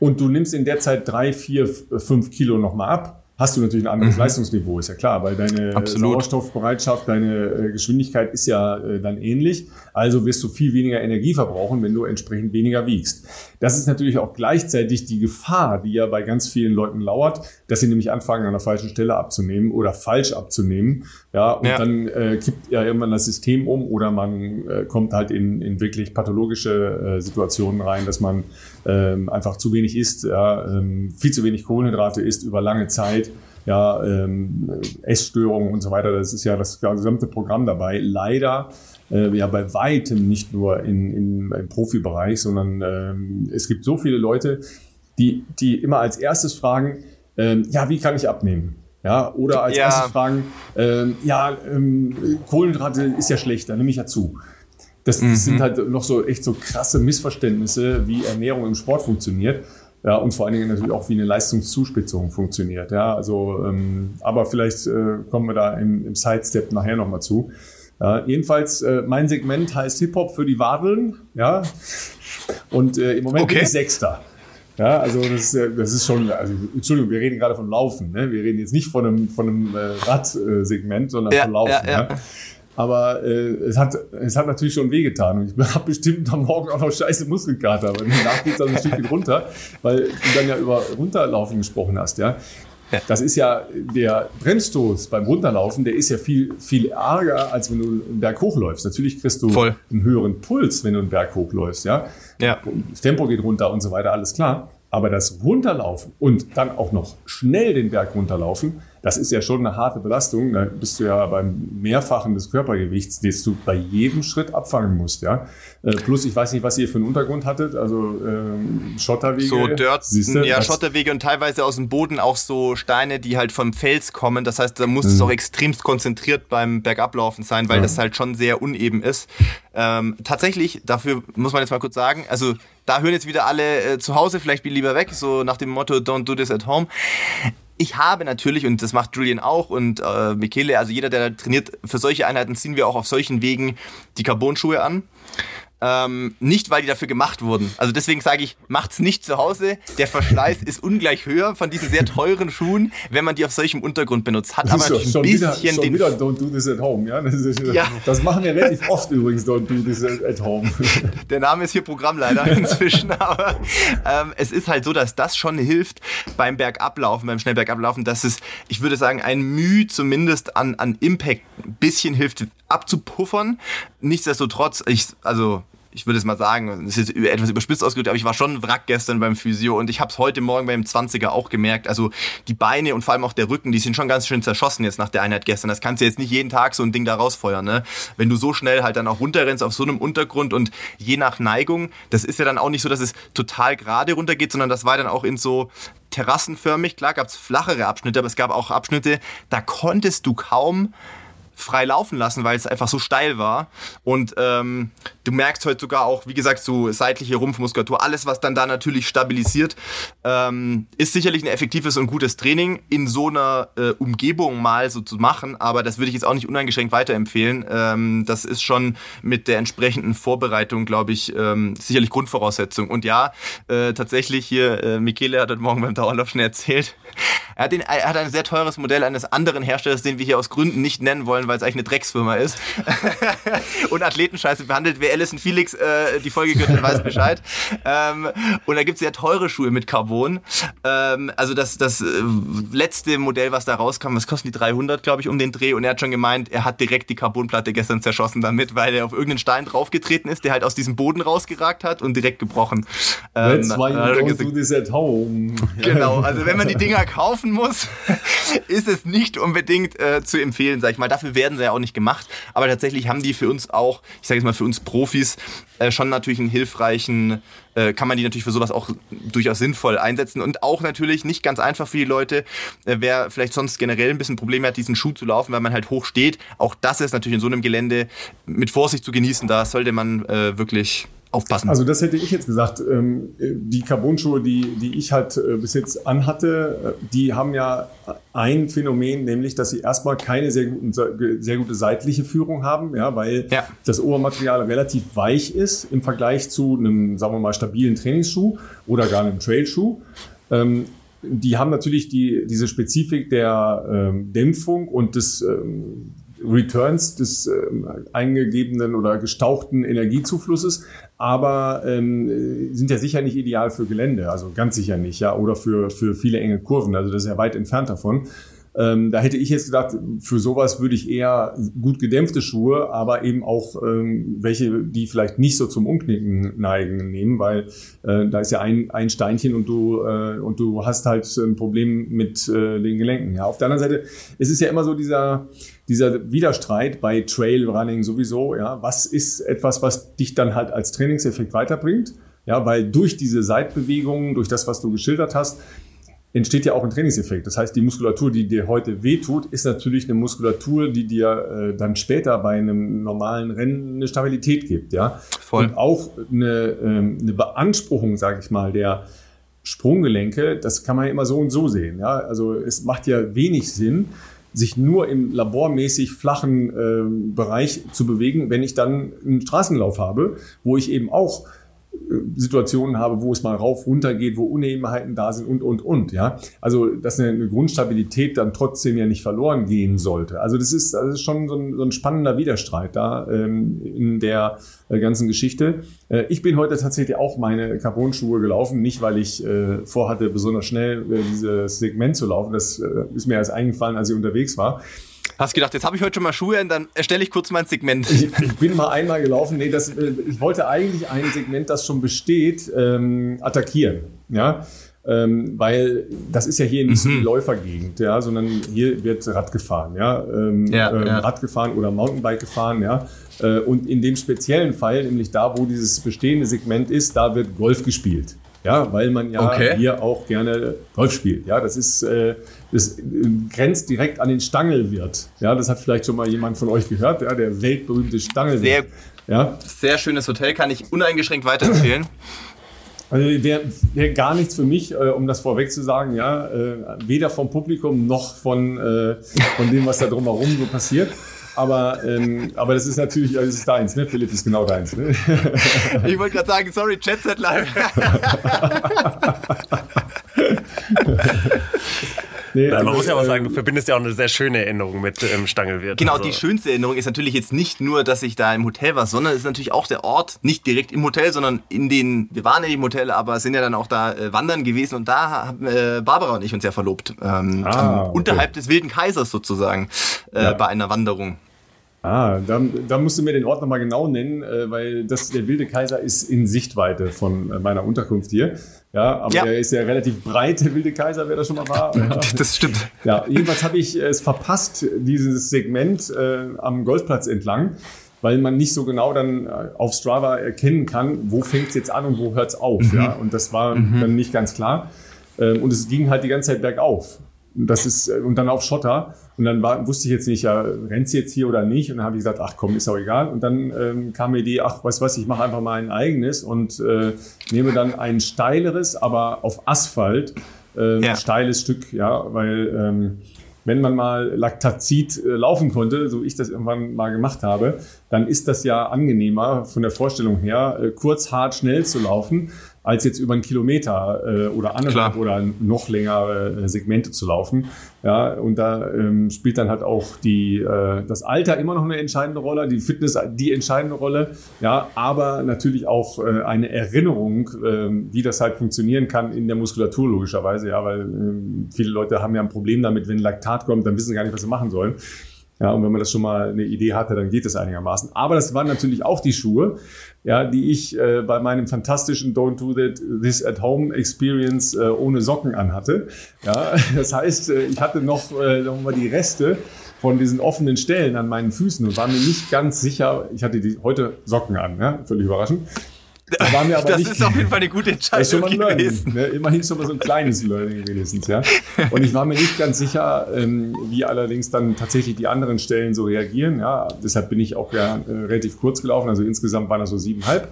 Und du nimmst in der Zeit drei, vier, fünf Kilo nochmal ab hast du natürlich ein anderes mhm. Leistungsniveau, ist ja klar, weil deine Absolut. Sauerstoffbereitschaft, deine äh, Geschwindigkeit ist ja äh, dann ähnlich. Also wirst du viel weniger Energie verbrauchen, wenn du entsprechend weniger wiegst. Das ist natürlich auch gleichzeitig die Gefahr, die ja bei ganz vielen Leuten lauert, dass sie nämlich anfangen, an der falschen Stelle abzunehmen oder falsch abzunehmen. Ja, und ja. dann äh, kippt ja irgendwann das System um oder man äh, kommt halt in, in wirklich pathologische äh, Situationen rein, dass man ähm, einfach zu wenig isst, ja, ähm, viel zu wenig Kohlenhydrate isst über lange Zeit, ja, ähm, Essstörungen und so weiter. Das ist ja das gesamte Programm dabei. Leider äh, ja bei weitem nicht nur in, in, im Profibereich, sondern ähm, es gibt so viele Leute, die, die immer als erstes fragen, ähm, ja, wie kann ich abnehmen? Ja, oder als ja. erstes fragen, ähm, ja, ähm, Kohlenhydrate ist ja schlecht, da nehme ich ja zu. Das, das sind mhm. halt noch so echt so krasse Missverständnisse, wie Ernährung im Sport funktioniert. Ja, und vor allen Dingen natürlich auch, wie eine Leistungszuspitzung funktioniert. Ja, also, ähm, aber vielleicht äh, kommen wir da im, im Sidestep nachher nochmal zu. Ja, jedenfalls, äh, mein Segment heißt Hip-Hop für die Wadeln. Ja, und äh, im Moment okay. bin ich Sechster. Ja, also das, das ist schon, also Entschuldigung, wir reden gerade von Laufen. Ne? Wir reden jetzt nicht von einem, von einem äh, Radsegment, sondern ja, von Laufen. Ja, ja. Aber äh, es, hat, es hat natürlich schon wehgetan. Und ich [LAUGHS] habe bestimmt am Morgen auch noch scheiße Muskelkater. Aber danach geht es dann ein Stückchen runter, weil du dann ja über Runterlaufen gesprochen hast. Ja? Das ist ja der Bremsstoß beim Runterlaufen, der ist ja viel, viel ärger, als wenn du einen Berg hochläufst. Natürlich kriegst du Voll. einen höheren Puls, wenn du einen Berg hochläufst. Ja? Ja. Das Tempo geht runter und so weiter, alles klar. Aber das Runterlaufen und dann auch noch schnell den Berg runterlaufen, das ist ja schon eine harte Belastung. Da bist du ja beim Mehrfachen des Körpergewichts, das du bei jedem Schritt abfangen musst. Ja? Äh, plus, ich weiß nicht, was ihr für einen Untergrund hattet, also ähm, Schotterwege. So Dirt, Siehste, ja, Schotterwege und teilweise aus dem Boden auch so Steine, die halt vom Fels kommen. Das heißt, da muss mhm. es auch extremst konzentriert beim Bergablaufen sein, weil ja. das halt schon sehr uneben ist. Ähm, tatsächlich, dafür muss man jetzt mal kurz sagen, also da hören jetzt wieder alle äh, zu Hause vielleicht lieber weg, so nach dem Motto Don't do this at home ich habe natürlich, und das macht Julian auch und äh, Michele, also jeder, der trainiert, für solche Einheiten ziehen wir auch auf solchen Wegen die Carbon-Schuhe an. Ähm, nicht, weil die dafür gemacht wurden. Also deswegen sage ich, macht's nicht zu Hause. Der Verschleiß ist ungleich höher von diesen sehr teuren Schuhen, wenn man die auf solchem Untergrund benutzt. Hat aber schon, ein bisschen wieder, schon den wieder Don't do this at home. Ja? Das, ist, ja. das machen wir relativ oft übrigens, Don't do this at home. [LAUGHS] Der Name ist hier Programm leider inzwischen, [LAUGHS] aber ähm, es ist halt so, dass das schon hilft beim Bergablaufen, beim Schnellbergablaufen, dass es, ich würde sagen, ein Mühe zumindest an, an Impact ein bisschen hilft abzupuffern. Nichtsdestotrotz, ich, also ich würde es mal sagen, das ist etwas überspitzt ausgedrückt, aber ich war schon Wrack gestern beim Physio und ich habe es heute Morgen beim 20er auch gemerkt. Also die Beine und vor allem auch der Rücken, die sind schon ganz schön zerschossen jetzt nach der Einheit gestern. Das kannst du jetzt nicht jeden Tag so ein Ding da rausfeuern. Ne? Wenn du so schnell halt dann auch runterrennst auf so einem Untergrund und je nach Neigung, das ist ja dann auch nicht so, dass es total gerade runtergeht, sondern das war dann auch in so terrassenförmig. Klar gab es flachere Abschnitte, aber es gab auch Abschnitte, da konntest du kaum frei laufen lassen, weil es einfach so steil war. Und ähm, du merkst heute sogar auch, wie gesagt, so seitliche Rumpfmuskulatur, alles, was dann da natürlich stabilisiert, ähm, ist sicherlich ein effektives und gutes Training in so einer äh, Umgebung mal so zu machen. Aber das würde ich jetzt auch nicht uneingeschränkt weiterempfehlen. Ähm, das ist schon mit der entsprechenden Vorbereitung, glaube ich, ähm, sicherlich Grundvoraussetzung. Und ja, äh, tatsächlich hier, äh, Michele hat heute Morgen beim Dauerlauf schon erzählt, er hat, den, er hat ein sehr teures Modell eines anderen Herstellers, den wir hier aus Gründen nicht nennen wollen, weil es eigentlich eine Drecksfirma ist. [LAUGHS] und Athletenscheiße behandelt. Wer Alison Felix äh, die Folge gehört, weiß Bescheid. [LAUGHS] Ähm, und da gibt es sehr teure Schuhe mit Carbon. Ähm, also das, das äh, letzte Modell, was da rauskam, was kosten die 300, glaube ich, um den Dreh. Und er hat schon gemeint, er hat direkt die Carbonplatte gestern zerschossen damit, weil er auf irgendeinen Stein draufgetreten ist, der halt aus diesem Boden rausgeragt hat und direkt gebrochen. Ähm, That's why you don't do this at home. Genau, also wenn man die Dinger kaufen muss, [LAUGHS] ist es nicht unbedingt äh, zu empfehlen, sag ich mal. Dafür werden sie ja auch nicht gemacht. Aber tatsächlich haben die für uns auch, ich sage jetzt mal für uns Profis, äh, schon natürlich einen hilfreichen, äh, kann man die natürlich für sowas auch durchaus sinnvoll einsetzen. Und auch natürlich nicht ganz einfach für die Leute, äh, wer vielleicht sonst generell ein bisschen Probleme hat, diesen Schuh zu laufen, weil man halt hoch steht. Auch das ist natürlich in so einem Gelände mit Vorsicht zu genießen. Da sollte man wirklich aufpassen. Also das hätte ich jetzt gesagt. Ähm, die Carbon-Schuhe, die, die ich halt äh, bis jetzt anhatte, äh, die haben ja ein Phänomen, nämlich, dass sie erstmal keine sehr, guten, sehr gute seitliche Führung haben, ja, weil ja. das Obermaterial relativ weich ist im Vergleich zu einem, sagen wir mal, stabilen Trainingsschuh oder gar einem Trailschuh. Ähm, die haben natürlich die, diese Spezifik der ähm, Dämpfung und des Returns des äh, eingegebenen oder gestauchten Energiezuflusses, aber ähm, sind ja sicher nicht ideal für Gelände, also ganz sicher nicht, ja, oder für, für viele enge Kurven, also das ist ja weit entfernt davon. Ähm, da hätte ich jetzt gedacht, für sowas würde ich eher gut gedämpfte Schuhe, aber eben auch ähm, welche, die vielleicht nicht so zum Umknicken neigen, nehmen, weil äh, da ist ja ein, ein Steinchen und du äh, und du hast halt ein Problem mit äh, den Gelenken. Ja, auf der anderen Seite es ist ja immer so dieser dieser Widerstreit bei Trailrunning sowieso. Ja, was ist etwas, was dich dann halt als Trainingseffekt weiterbringt? Ja, weil durch diese Seitbewegungen, durch das, was du geschildert hast, entsteht ja auch ein Trainingseffekt. Das heißt, die Muskulatur, die dir heute wehtut, ist natürlich eine Muskulatur, die dir äh, dann später bei einem normalen Rennen eine Stabilität gibt. Ja? Voll. Und auch eine, ähm, eine Beanspruchung, sage ich mal, der Sprunggelenke, das kann man ja immer so und so sehen. Ja? Also es macht ja wenig Sinn, sich nur im labormäßig flachen äh, Bereich zu bewegen, wenn ich dann einen Straßenlauf habe, wo ich eben auch Situationen habe, wo es mal rauf, runter geht, wo Unebenheiten da sind und, und, und, ja. Also, dass eine, Grundstabilität dann trotzdem ja nicht verloren gehen sollte. Also, das ist, das ist schon so ein, so ein spannender Widerstreit da ähm, in der äh, ganzen Geschichte. Äh, ich bin heute tatsächlich auch meine Carbon-Schuhe gelaufen, nicht weil ich äh, vorhatte, besonders schnell äh, dieses Segment zu laufen. Das äh, ist mir erst eingefallen, als ich unterwegs war. Hast gedacht, jetzt habe ich heute schon mal Schuhe, dann erstelle ich kurz mein Segment. Ich, ich bin mal einmal gelaufen. Nee, das, äh, ich wollte eigentlich ein Segment, das schon besteht, ähm, attackieren. Ja. Ähm, weil das ist ja hier nicht mhm. die Läufergegend, ja, sondern hier wird Rad gefahren, ja, ähm, ja, ähm, ja. Rad gefahren oder Mountainbike gefahren, ja. Äh, und in dem speziellen Fall, nämlich da, wo dieses bestehende Segment ist, da wird Golf gespielt. Ja, weil man ja okay. hier auch gerne Golf spielt. Ja, das ist, äh, das grenzt direkt an den Stangelwirt. Ja, das hat vielleicht schon mal jemand von euch gehört, ja, der weltberühmte Stangelwirt. Sehr, ja? sehr schönes Hotel, kann ich uneingeschränkt weiterempfehlen. Also wäre wär gar nichts für mich, äh, um das vorweg zu sagen, ja, äh, weder vom Publikum noch von, äh, von dem, was da drumherum so passiert. Aber, ähm, aber das ist natürlich, das ist deins, ne? Philipp ist genau deins. Ne? Ich wollte gerade sagen, sorry, Chat Set Live. [LAUGHS] Nee, Nein, man muss ja auch sagen, du verbindest ja auch eine sehr schöne Erinnerung mit ähm, Stangelwirt. Genau, also. die schönste Erinnerung ist natürlich jetzt nicht nur, dass ich da im Hotel war, sondern es ist natürlich auch der Ort, nicht direkt im Hotel, sondern in den, wir waren in dem Hotel, aber sind ja dann auch da äh, wandern gewesen und da haben äh, Barbara und ich uns ja verlobt. Ähm, ah, okay. Unterhalb des Wilden Kaisers sozusagen, äh, ja. bei einer Wanderung. Ah, da, da musst du mir den Ort nochmal genau nennen, äh, weil das, der Wilde Kaiser ist in Sichtweite von äh, meiner Unterkunft hier. Ja, aber ja. der ist ja relativ breit, der Wilde Kaiser, wer da schon mal war. [LAUGHS] Ja. Das stimmt. Ja, jedenfalls habe ich es verpasst, dieses Segment äh, am Golfplatz entlang, weil man nicht so genau dann äh, auf Strava erkennen kann, wo fängt es jetzt an und wo hört es auf. Mhm. Ja, und das war mhm. dann nicht ganz klar. Ähm, und es ging halt die ganze Zeit bergauf. Das ist, äh, und dann auf Schotter. Und dann war, wusste ich jetzt nicht, ja, rennt sie jetzt hier oder nicht? Und dann habe ich gesagt, ach komm, ist auch egal. Und dann ähm, kam mir die, ach, was was, ich mache einfach mal ein eigenes und äh, nehme dann ein steileres, aber auf Asphalt, äh, ja. steiles Stück, ja, weil ähm, wenn man mal Laktazid äh, laufen konnte, so ich das irgendwann mal gemacht habe, dann ist das ja angenehmer von der Vorstellung her, äh, kurz, hart, schnell zu laufen als jetzt über einen Kilometer äh, oder anderthalb oder noch längere äh, Segmente zu laufen. Ja, und da ähm, spielt dann halt auch die, äh, das Alter immer noch eine entscheidende Rolle, die Fitness die entscheidende Rolle, ja, aber natürlich auch äh, eine Erinnerung, äh, wie das halt funktionieren kann in der Muskulatur logischerweise, ja, weil äh, viele Leute haben ja ein Problem damit, wenn Laktat kommt, dann wissen sie gar nicht, was sie machen sollen. Ja, und wenn man das schon mal eine Idee hatte, dann geht es einigermaßen. Aber das waren natürlich auch die Schuhe, ja, die ich äh, bei meinem fantastischen Don't Do That This at Home Experience äh, ohne Socken anhatte. Ja, [LAUGHS] das heißt, äh, ich hatte noch, äh, noch mal die Reste von diesen offenen Stellen an meinen Füßen und war mir nicht ganz sicher. Ich hatte die heute Socken an, ja, völlig überraschend. Da war mir aber das nicht, ist auf jeden Fall eine gute [LAUGHS] Entscheidung schon mal gewesen. Learning, ne? Immerhin schon mal so ein kleines Learning wenigstens, ja. Und ich war mir nicht ganz sicher, ähm, wie allerdings dann tatsächlich die anderen Stellen so reagieren, ja. Deshalb bin ich auch ja äh, relativ kurz gelaufen, also insgesamt waren das so siebenhalb.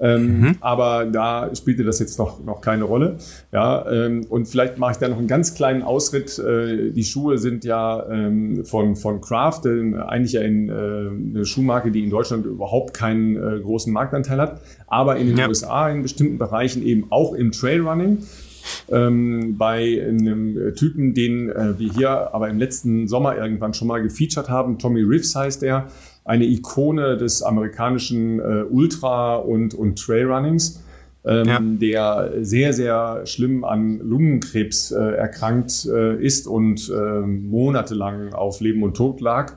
Ähm, mhm. Aber da spielte das jetzt noch, noch keine Rolle. Ja, ähm, und vielleicht mache ich da noch einen ganz kleinen Ausritt. Äh, die Schuhe sind ja ähm, von, von Kraft, äh, eigentlich ja in, äh, eine Schuhmarke, die in Deutschland überhaupt keinen äh, großen Marktanteil hat, aber in den ja. USA in bestimmten Bereichen eben auch im Trailrunning. Ähm, bei einem Typen, den äh, wir hier aber im letzten Sommer irgendwann schon mal gefeatured haben. Tommy Riffs heißt er eine Ikone des amerikanischen äh, Ultra- und, und Trailrunnings, ähm, ja. der sehr, sehr schlimm an Lungenkrebs äh, erkrankt äh, ist und äh, monatelang auf Leben und Tod lag.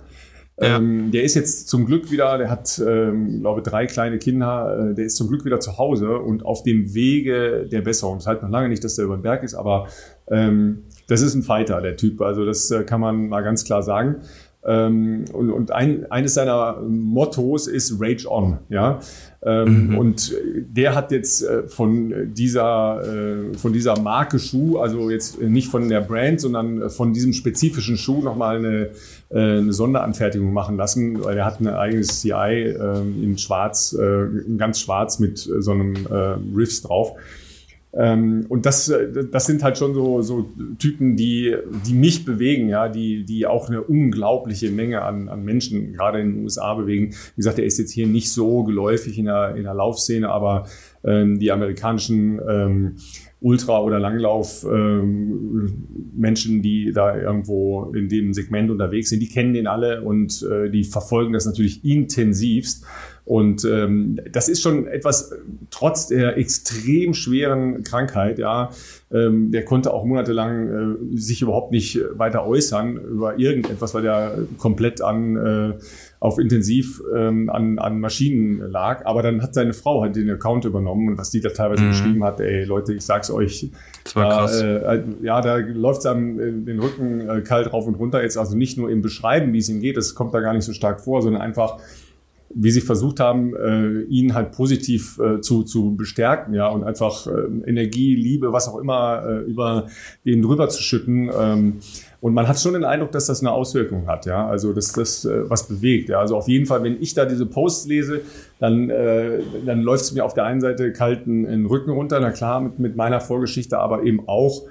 Ja. Ähm, der ist jetzt zum Glück wieder, der hat, ähm, glaube drei kleine Kinder, äh, der ist zum Glück wieder zu Hause und auf dem Wege der Besserung. Das heißt noch lange nicht, dass der über den Berg ist, aber ähm, das ist ein Fighter, der Typ. Also das äh, kann man mal ganz klar sagen. Ähm, und und ein, eines seiner Mottos ist Rage On. Ja? Ähm, mhm. Und der hat jetzt äh, von dieser, äh, von dieser Marke Schuh, also jetzt nicht von der Brand, sondern von diesem spezifischen Schuh nochmal eine, äh, eine Sonderanfertigung machen lassen, weil er hat ein eigenes CI äh, in schwarz, ganz schwarz mit so einem Riffs drauf. Ähm, und das, äh, das sind halt schon so, so Typen, die, die mich bewegen, ja, die, die auch eine unglaubliche Menge an, an Menschen gerade in den USA bewegen. Wie gesagt, er ist jetzt hier nicht so geläufig in der, in der Laufszene, aber ähm, die amerikanischen ähm, Ultra- oder Langlauf ähm, die da irgendwo in dem Segment unterwegs sind, die kennen den alle und äh, die verfolgen das natürlich intensivst. Und ähm, das ist schon etwas, trotz der extrem schweren Krankheit, ja, ähm, der konnte auch monatelang äh, sich überhaupt nicht weiter äußern über irgendetwas, weil er komplett an äh, auf Intensiv ähm, an, an Maschinen lag. Aber dann hat seine Frau halt den Account übernommen und was die da teilweise mhm. geschrieben hat, ey Leute, ich sag's euch, das war krass. Äh, ja, da läuft's äh, den Rücken äh, kalt rauf und runter. Jetzt also nicht nur im Beschreiben, wie es ihm geht, das kommt da gar nicht so stark vor, sondern einfach wie sie versucht haben, äh, ihn halt positiv äh, zu, zu bestärken, ja, und einfach äh, Energie, Liebe, was auch immer äh, über den drüber zu schütten. Ähm, und man hat schon den Eindruck, dass das eine Auswirkung hat, ja, also dass das äh, was bewegt. Ja? Also auf jeden Fall, wenn ich da diese Posts lese, dann, äh, dann läuft es mir auf der einen Seite kalten in den Rücken runter, na klar, mit, mit meiner Vorgeschichte, aber eben auch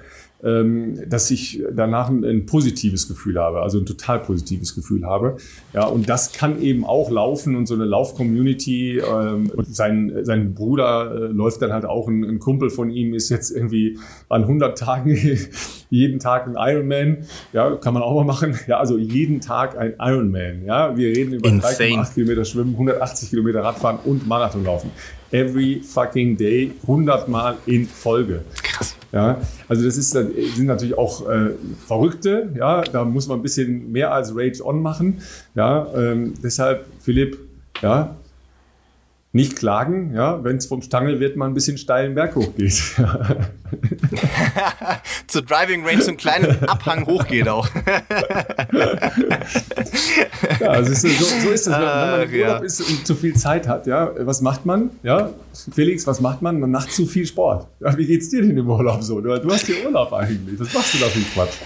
dass ich danach ein, ein, positives Gefühl habe, also ein total positives Gefühl habe. Ja, und das kann eben auch laufen und so eine Lauf-Community. Ähm, sein, sein Bruder äh, läuft dann halt auch, ein, ein Kumpel von ihm ist jetzt irgendwie an 100 Tagen [LAUGHS] jeden Tag ein Ironman. Ja, kann man auch mal machen. Ja, also jeden Tag ein Ironman. Ja, wir reden über 3,8 Kilometer Schwimmen, 180 Kilometer Radfahren und Marathon laufen. Every fucking day, 100 Mal in Folge. Krass. Ja, also das ist, sind natürlich auch äh, Verrückte, ja, da muss man ein bisschen mehr als Rage On machen. Ja, ähm, deshalb, Philipp, ja, nicht klagen, ja, wenn es vom Stangel wird, man ein bisschen steilen Berg hochgeht. [LAUGHS] Zur Driving Range so einen kleinen Abhang hochgeht auch. [LAUGHS] ja, also so, so, ist das, wenn man im Urlaub ist und zu viel Zeit hat, ja, was macht man? Ja, Felix, was macht man? Man macht zu viel Sport. Ja, wie geht's dir denn im Urlaub so? Du, du hast hier Urlaub eigentlich. Was machst du da für Quatsch?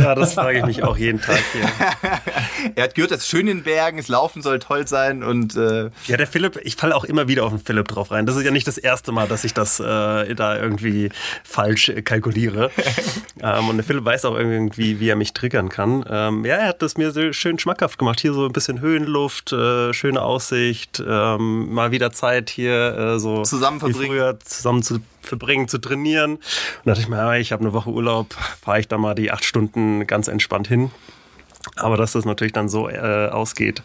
Ja, das frage ich mich auch jeden Tag hier. [LAUGHS] er hat gehört, dass schön in Bergen, es laufen soll toll sein und äh ja, der Philipp, ich falle auch immer wieder auf den Philipp drauf rein. Das ist ja nicht das erste Mal, dass ich das äh, da irgendwie falsch kalkuliere. [LAUGHS] ähm, und der Philipp weiß auch irgendwie, wie er mich triggern kann. Ähm, ja, er hat das mir so schön schmackhaft gemacht. Hier so ein bisschen Höhenluft, äh, schöne Aussicht, ähm, mal wieder Zeit hier äh, so zusammen verbringen. früher zusammen zu verbringen, zu trainieren. Und da dachte ich mir, ich habe eine Woche Urlaub, fahre ich da mal die acht Stunden ganz entspannt hin. Aber dass das natürlich dann so äh, ausgeht,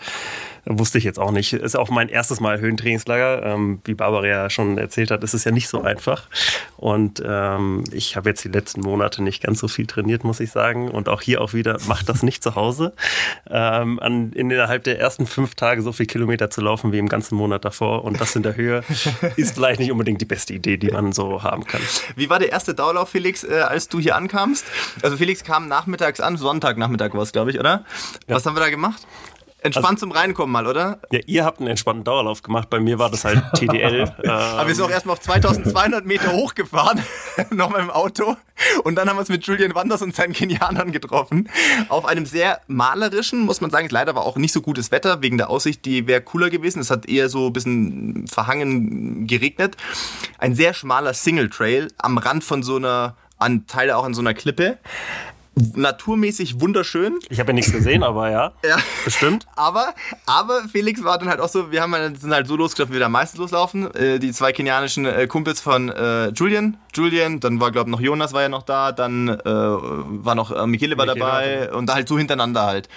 Wusste ich jetzt auch nicht. Ist auch mein erstes Mal Höhentrainingslager. Ähm, wie Barbara ja schon erzählt hat, ist es ja nicht so einfach. Und ähm, ich habe jetzt die letzten Monate nicht ganz so viel trainiert, muss ich sagen. Und auch hier auch wieder, macht das nicht zu Hause. Ähm, an, innerhalb der ersten fünf Tage so viel Kilometer zu laufen wie im ganzen Monat davor und das in der Höhe [LAUGHS] ist vielleicht nicht unbedingt die beste Idee, die man so haben kann. Wie war der erste Dauerlauf, Felix, äh, als du hier ankamst? Also Felix kam nachmittags an, Sonntagnachmittag war es, glaube ich, oder? Ja. Was haben wir da gemacht? Entspannt also, zum Reinkommen mal, oder? Ja, ihr habt einen entspannten Dauerlauf gemacht. Bei mir war das halt TDL. [LAUGHS] ähm. Aber wir sind auch erstmal auf 2200 Meter hochgefahren, [LAUGHS] nochmal im Auto. Und dann haben wir uns mit Julian Wanders und seinen Kenianern getroffen. Auf einem sehr malerischen, muss man sagen. Leider war auch nicht so gutes Wetter wegen der Aussicht. Die wäre cooler gewesen. Es hat eher so ein bisschen verhangen geregnet. Ein sehr schmaler Single Trail am Rand von so einer an Teile auch an so einer Klippe naturmäßig wunderschön. Ich habe ja nichts gesehen, aber ja, [LAUGHS] ja. bestimmt. Aber, aber Felix war dann halt auch so, wir haben sind halt so losgelaufen, wie wir da meistens loslaufen. Äh, die zwei kenianischen äh, Kumpels von äh, Julian, Julian, dann war glaube ich noch Jonas war ja noch da, dann äh, war noch äh, Michele war Michele dabei und da halt so hintereinander halt.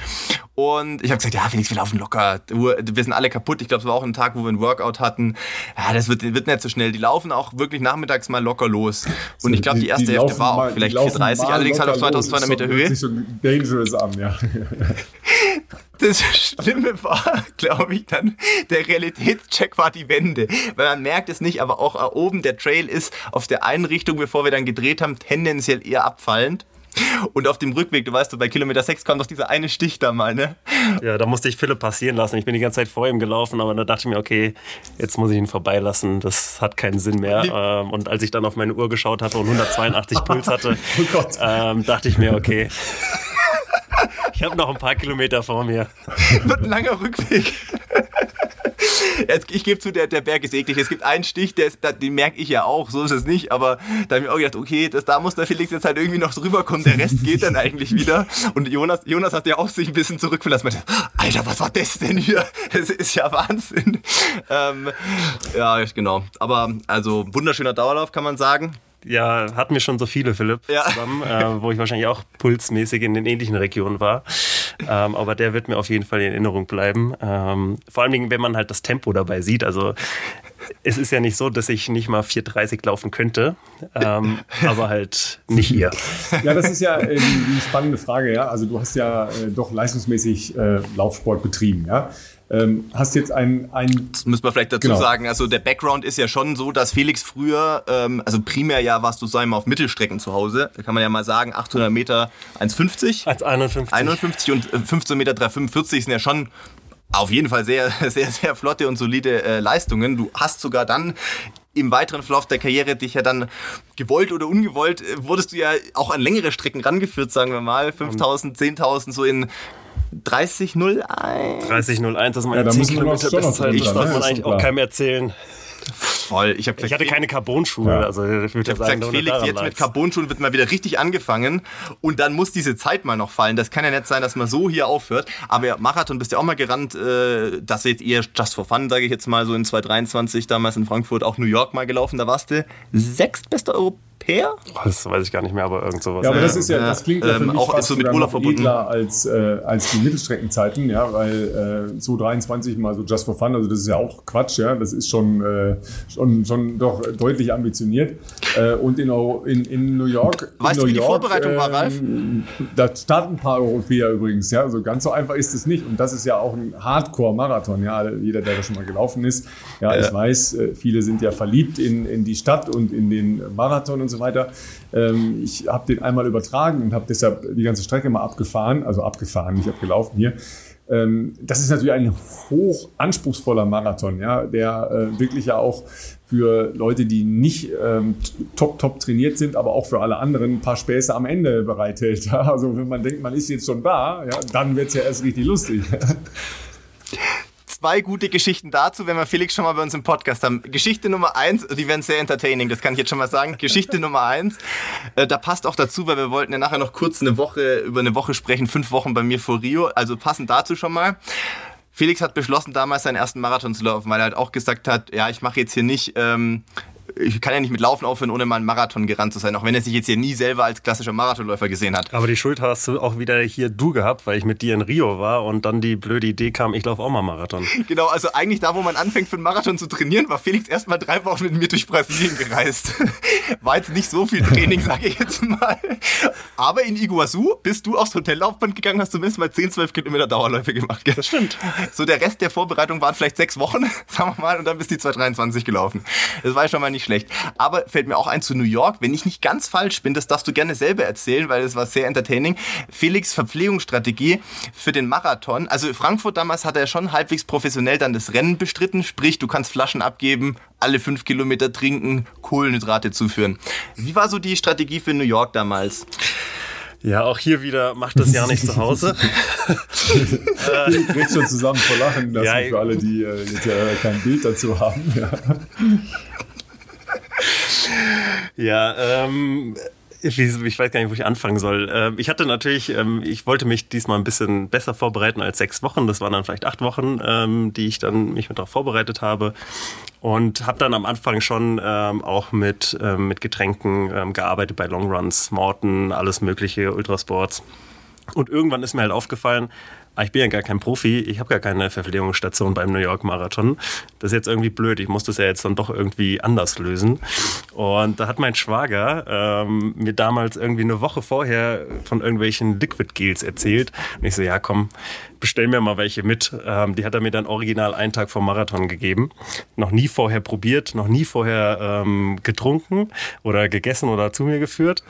Und ich habe gesagt, ja Felix, wir laufen locker, wir sind alle kaputt. Ich glaube, es war auch ein Tag, wo wir ein Workout hatten. Ja, das wird, wird nicht so schnell. Die laufen auch wirklich nachmittags mal locker los. Und ich glaube, die erste die Hälfte war auch vielleicht 430, allerdings halt auf 2200 Meter Höhe. Das sich so dangerous an, ja. [LAUGHS] Das Schlimme war, [LAUGHS] glaube ich, dann, der Realitätscheck war die Wende. Weil man merkt es nicht, aber auch oben der Trail ist auf der einen Richtung, bevor wir dann gedreht haben, tendenziell eher abfallend. Und auf dem Rückweg, du weißt, bei Kilometer 6 kam doch dieser eine Stich da mal, ne? Ja, da musste ich Philipp passieren lassen. Ich bin die ganze Zeit vor ihm gelaufen, aber da dachte ich mir, okay, jetzt muss ich ihn vorbeilassen. Das hat keinen Sinn mehr. Ähm, und als ich dann auf meine Uhr geschaut hatte und 182 [LAUGHS] Puls hatte, oh ähm, dachte ich mir, okay. Ich habe noch ein paar Kilometer vor mir. [LAUGHS] Wird ein langer Rückweg. [LAUGHS] ich gebe zu, der, der Berg ist eklig. Es gibt einen Stich, der ist, den merke ich ja auch, so ist es nicht. Aber da habe ich auch gedacht, okay, das, da muss der Felix jetzt halt irgendwie noch drüber kommen. Der Rest geht dann eigentlich wieder. Und Jonas, Jonas hat ja auch sich ein bisschen zurückgelassen. Alter, was war das denn hier? Das ist ja Wahnsinn. Ähm, ja, genau. Aber also wunderschöner Dauerlauf, kann man sagen. Ja, hatten wir schon so viele, Philipp, ja. zusammen, äh, wo ich wahrscheinlich auch pulsmäßig in den ähnlichen Regionen war. Ähm, aber der wird mir auf jeden Fall in Erinnerung bleiben. Ähm, vor allen Dingen, wenn man halt das Tempo dabei sieht. Also es ist ja nicht so, dass ich nicht mal 4,30 laufen könnte, ähm, aber halt nicht ihr. Ja, das ist ja äh, die, spannende Frage. Ja, also du hast ja äh, doch leistungsmäßig äh, Laufsport betrieben. Ja, ähm, hast jetzt ein, ein. Das müssen wir vielleicht dazu genau. sagen. Also der Background ist ja schon so, dass Felix früher, ähm, also primär ja warst du sag ich mal auf Mittelstrecken zu Hause. Da kann man ja mal sagen, 800 Meter 1,50. 1,51. 51 und 15 äh, Meter 3,45 sind ja schon auf jeden Fall sehr, [LAUGHS] sehr, sehr flotte und solide äh, Leistungen. Du hast sogar dann im weiteren Verlauf der Karriere dich ja dann gewollt oder ungewollt, äh, wurdest du ja auch an längere Strecken rangeführt, sagen wir mal. 5000, 10.000, so in 30.01. 30.01, das ist meine ja, 10 Kilometer Bestzeit. Das darf man eigentlich auch keinem erzählen. Voll. Ich, ich hatte keine Carbonschuhe. Ja. Also ich, ich habe gesagt, Felix, jetzt mit Carbonschuhen wird mal wieder richtig angefangen und dann muss diese Zeit mal noch fallen. Das kann ja nicht sein, dass man so hier aufhört. Aber Marathon bist ja auch mal gerannt, äh, das jetzt eher just for fun, sage ich jetzt mal, so in 2023 damals in Frankfurt, auch New York mal gelaufen. Da warst du sechstbester Europäer Peer? Das weiß ich gar nicht mehr, aber irgend sowas. Ja, aber das ist ja, das klingt ja für Ähm, mich auch fast so mit Urlaub verbunden. edler als, äh, als die Mittelstreckenzeiten, ja, weil äh, 223 mal so just for fun, also das ist ja auch Quatsch, ja, das ist schon, äh, schon, schon doch deutlich ambitioniert. Äh, und in, in, in New York. Weißt in du, New wie die York, Vorbereitung war, Ralf? ähm, Da starten ein paar Europäer übrigens, ja, also ganz so einfach ist es nicht. Und das ist ja auch ein Hardcore-Marathon, ja, jeder, der da schon mal gelaufen ist. Ja, ich weiß, äh, viele sind ja verliebt in, in die Stadt und in den Marathon und so weiter. Ähm, ich habe den einmal übertragen und habe deshalb die ganze Strecke mal abgefahren, also abgefahren, nicht abgelaufen hier. Ähm, das ist natürlich ein hoch anspruchsvoller Marathon, ja, der äh, wirklich ja auch für Leute, die nicht ähm, top, top trainiert sind, aber auch für alle anderen ein paar Späße am Ende bereithält. [LAUGHS] Ja? Also wenn man denkt, man ist jetzt schon da, ja, dann wird's ja erst richtig lustig. [LAUGHS] Zwei gute Geschichten dazu, wenn wir Felix schon mal bei uns im Podcast haben. Geschichte Nummer eins, die werden sehr entertaining, das kann ich jetzt schon mal sagen. Geschichte [LAUGHS] Nummer eins, äh, da passt auch dazu, weil wir wollten ja nachher noch kurz eine Woche, über eine Woche sprechen, fünf Wochen bei mir vor Rio, also passend dazu schon mal. Felix hat beschlossen, damals seinen ersten Marathon zu laufen, weil er halt auch gesagt hat, ja, ich mache jetzt hier nicht, ähm, ich kann ja nicht mit Laufen aufhören, ohne mal einen Marathon gerannt zu sein, auch wenn er sich jetzt hier nie selber als klassischer Marathonläufer gesehen hat. Aber die Schuld hast du auch wieder hier du gehabt, weil ich mit dir in Rio war und dann die blöde Idee kam, ich laufe auch mal Marathon. [LAUGHS] Genau, also eigentlich da, wo man anfängt für einen Marathon zu trainieren, war Felix erstmal drei Wochen mit mir durch Brasilien gereist. [LAUGHS] War jetzt nicht so viel Training, sage ich jetzt mal. Aber in Iguazu bist du aufs Hotellaufband gegangen, hast zumindest mal 10, 12 Kilometer Dauerläufe gemacht. Gell? Das stimmt. So der Rest der Vorbereitung waren vielleicht sechs Wochen, [LAUGHS] sagen wir mal, und dann bist du die 223 gelaufen. Das war schon mal nicht schlecht. Aber fällt mir auch ein zu New York, wenn ich nicht ganz falsch bin, das darfst du gerne selber erzählen, weil es war sehr entertaining. Felix Verpflegungsstrategie für den Marathon. Also Frankfurt damals hat er schon halbwegs professionell dann das Rennen bestritten, sprich du kannst Flaschen abgeben, alle fünf Kilometer trinken, Kohlenhydrate zuführen. Wie war so die Strategie für New York damals? Ja, auch hier wieder macht das ja nicht zu Hause. [LAUGHS] Ich krieg schon zusammen vor Lachen, das Ja, für alle, die äh, jetzt ja kein Bild dazu haben. Ja. [LAUGHS] Ja, ähm, ich, weiß gar nicht, wo ich anfangen soll. Ähm, ich hatte natürlich, ähm, ich wollte mich diesmal ein bisschen besser vorbereiten als sechs Wochen. Das waren dann vielleicht acht Wochen, ähm, die ich dann mich darauf vorbereitet habe. Und habe dann am Anfang schon auch mit, mit Getränken gearbeitet bei Longruns, Morton, alles mögliche, Ultrasports. Und irgendwann ist mir halt aufgefallen, ich bin ja gar kein Profi, ich habe gar keine Verpflegungsstation beim New York Marathon. Das ist jetzt irgendwie blöd, ich muss das ja jetzt dann doch irgendwie anders lösen. Und da hat mein Schwager ähm, mir damals irgendwie eine Woche vorher von irgendwelchen Liquid Gels erzählt. Und ich so, ja komm, bestell mir mal welche mit. Ähm, die hat er mir dann original einen Tag vor Marathon gegeben. Noch nie vorher probiert, noch nie vorher ähm, getrunken oder gegessen oder zu mir geführt.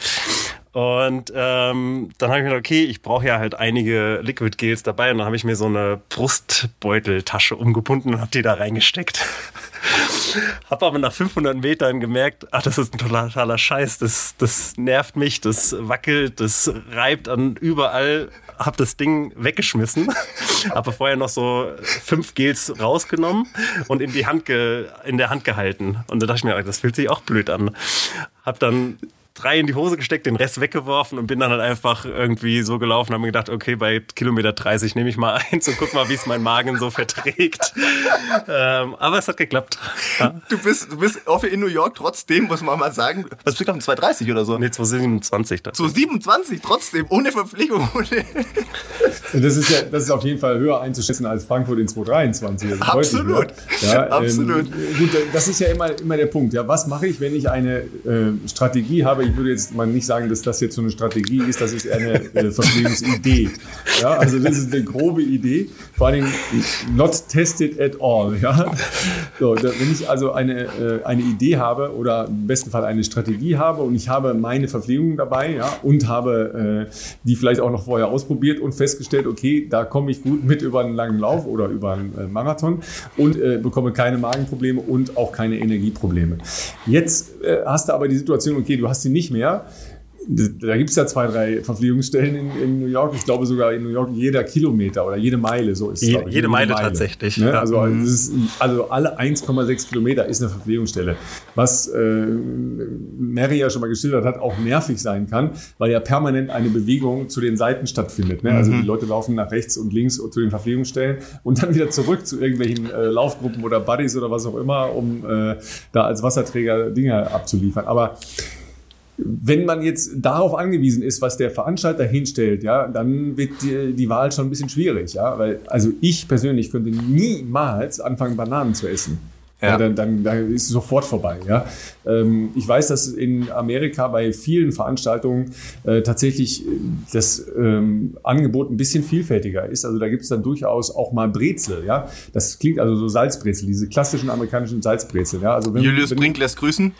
Und ähm, dann habe ich mir gedacht, okay, ich brauche ja halt einige Liquid Gels dabei. Und dann habe ich mir so eine Brustbeuteltasche umgebunden und habe die da reingesteckt. [LAUGHS] Habe aber nach 500 Metern gemerkt, ach, das ist ein totaler Scheiß. Das, das nervt mich, das wackelt, das reibt an überall. Habe das Ding weggeschmissen. [LAUGHS] Habe vorher noch so fünf Gels rausgenommen und in die Hand ge, in der Hand gehalten. Und da dachte ich mir, das fühlt sich auch blöd an. Habe dann drei in die Hose gesteckt, den Rest weggeworfen und bin dann halt einfach irgendwie so gelaufen, habe mir gedacht, okay, bei Kilometer 30 nehme ich mal [LAUGHS] eins und guck mal, wie es mein Magen so verträgt. [LAUGHS] ähm, aber es hat geklappt. Ja. Du bist, du bist auch in New York trotzdem, muss man mal sagen. Was bist du gelaufen? 230 oder so? Nee, 2027. Das. So 27 trotzdem, ohne Verpflegung. Ohne [LAUGHS] Das ist ja, das ist auf jeden Fall höher einzuschätzen als Frankfurt in 2023. Also Absolut. Ja, Absolut. Ähm, gut, das ist ja immer, immer der Punkt. Ja, was mache ich, wenn ich eine äh, Strategie habe? Ich würde jetzt mal nicht sagen, dass das jetzt so eine Strategie ist. Das ist eher eine äh, Verpflegungsidee. Ja, also das ist eine grobe Idee. Vor Dingen not tested at all. Ja, so, wenn ich also eine, äh, eine Idee habe oder im besten Fall eine Strategie habe und ich habe meine Verpflegung dabei, ja, und habe äh, die vielleicht auch noch vorher ausprobiert und festgestellt, okay, da komme ich gut mit über einen langen Lauf oder über einen äh, Marathon und äh, bekomme keine Magenprobleme und auch keine Energieprobleme. Jetzt äh, hast du aber die Situation, okay, du hast sie nicht mehr. Da gibt es ja zwei, drei Verpflegungsstellen in, in, New York. Ich glaube sogar in New York jeder Kilometer oder jede Meile, so ist es. Je, ich. jede Meile, tatsächlich. Ne? Ja. Also, das ist, also alle 1,6 Kilometer ist eine Verpflegungsstelle. Was äh, Mary ja schon mal geschildert hat, auch nervig sein kann, weil ja permanent eine Bewegung zu den Seiten stattfindet. Ne? Also die Leute laufen nach rechts und links zu den Verpflegungsstellen und dann wieder zurück zu irgendwelchen äh, Laufgruppen oder Buddies oder was auch immer, um äh, da als Wasserträger Dinge abzuliefern. Aber wenn man jetzt darauf angewiesen ist, was der Veranstalter hinstellt, ja, dann wird die, die Wahl schon ein bisschen schwierig, ja, weil also ich persönlich könnte niemals anfangen Bananen zu essen. Ja. ja dann, dann, dann ist es sofort vorbei. Ja. Ähm, ich weiß, dass in Amerika bei vielen Veranstaltungen äh, tatsächlich äh, das ähm, Angebot ein bisschen vielfältiger ist. Also da gibt es dann durchaus auch mal Brezel. Ja. Das klingt also so Salzbrezel, diese klassischen amerikanischen Salzbrezel. Ja. Also wenn, Julius wenn, Brink lässt grüßen.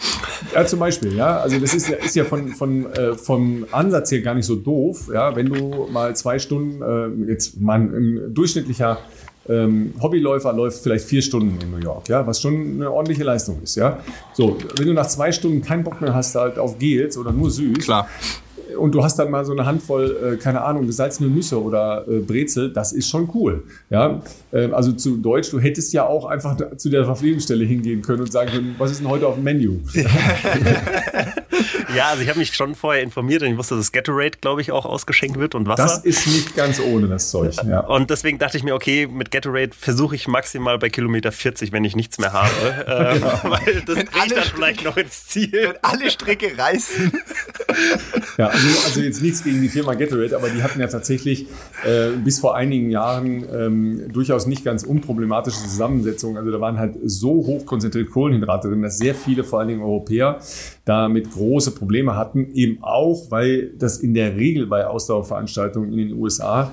Ja, zum Beispiel. Ja. Also das ist ja, ist ja von, von, äh, vom Ansatz her gar nicht so doof. Ja. Wenn du mal zwei Stunden, äh, jetzt mal ein durchschnittlicher ähm, Hobbyläufer läuft vielleicht vier Stunden in New York, ja, was schon eine ordentliche Leistung ist, ja. So, wenn du nach zwei Stunden keinen Bock mehr hast halt auf Gels oder nur süß, Klar und du hast dann mal so eine Handvoll, äh, keine Ahnung, gesalzene Nüsse oder äh, Brezel, das ist schon cool. Ja? Ähm, also zu Deutsch, du hättest ja auch einfach zu der Verpflegungsstelle hingehen können und sagen können, was ist denn heute auf dem Menü? [LAUGHS] [LAUGHS] ja, also ich habe mich schon vorher informiert und ich wusste, dass Gatorade, glaube ich, auch ausgeschenkt wird und Wasser. Das ist nicht ganz ohne das Zeug. Ja. Und deswegen dachte ich mir, okay, mit Gatorade versuche ich maximal bei Kilometer 40, wenn ich nichts mehr habe. [LAUGHS] ähm, weil das bringt dann vielleicht noch ins Ziel. Wenn alle Strecke reißen. ja, also, also, jetzt nichts gegen die Firma Gatorade, aber die hatten ja tatsächlich äh, bis vor einigen Jahren ähm, durchaus nicht ganz unproblematische Zusammensetzungen. Also da waren halt so hoch konzentriert Kohlenhydrate drin, dass sehr viele, vor allen Dingen Europäer, damit große Probleme hatten, eben auch, weil das in der Regel bei Ausdauerveranstaltungen in den USA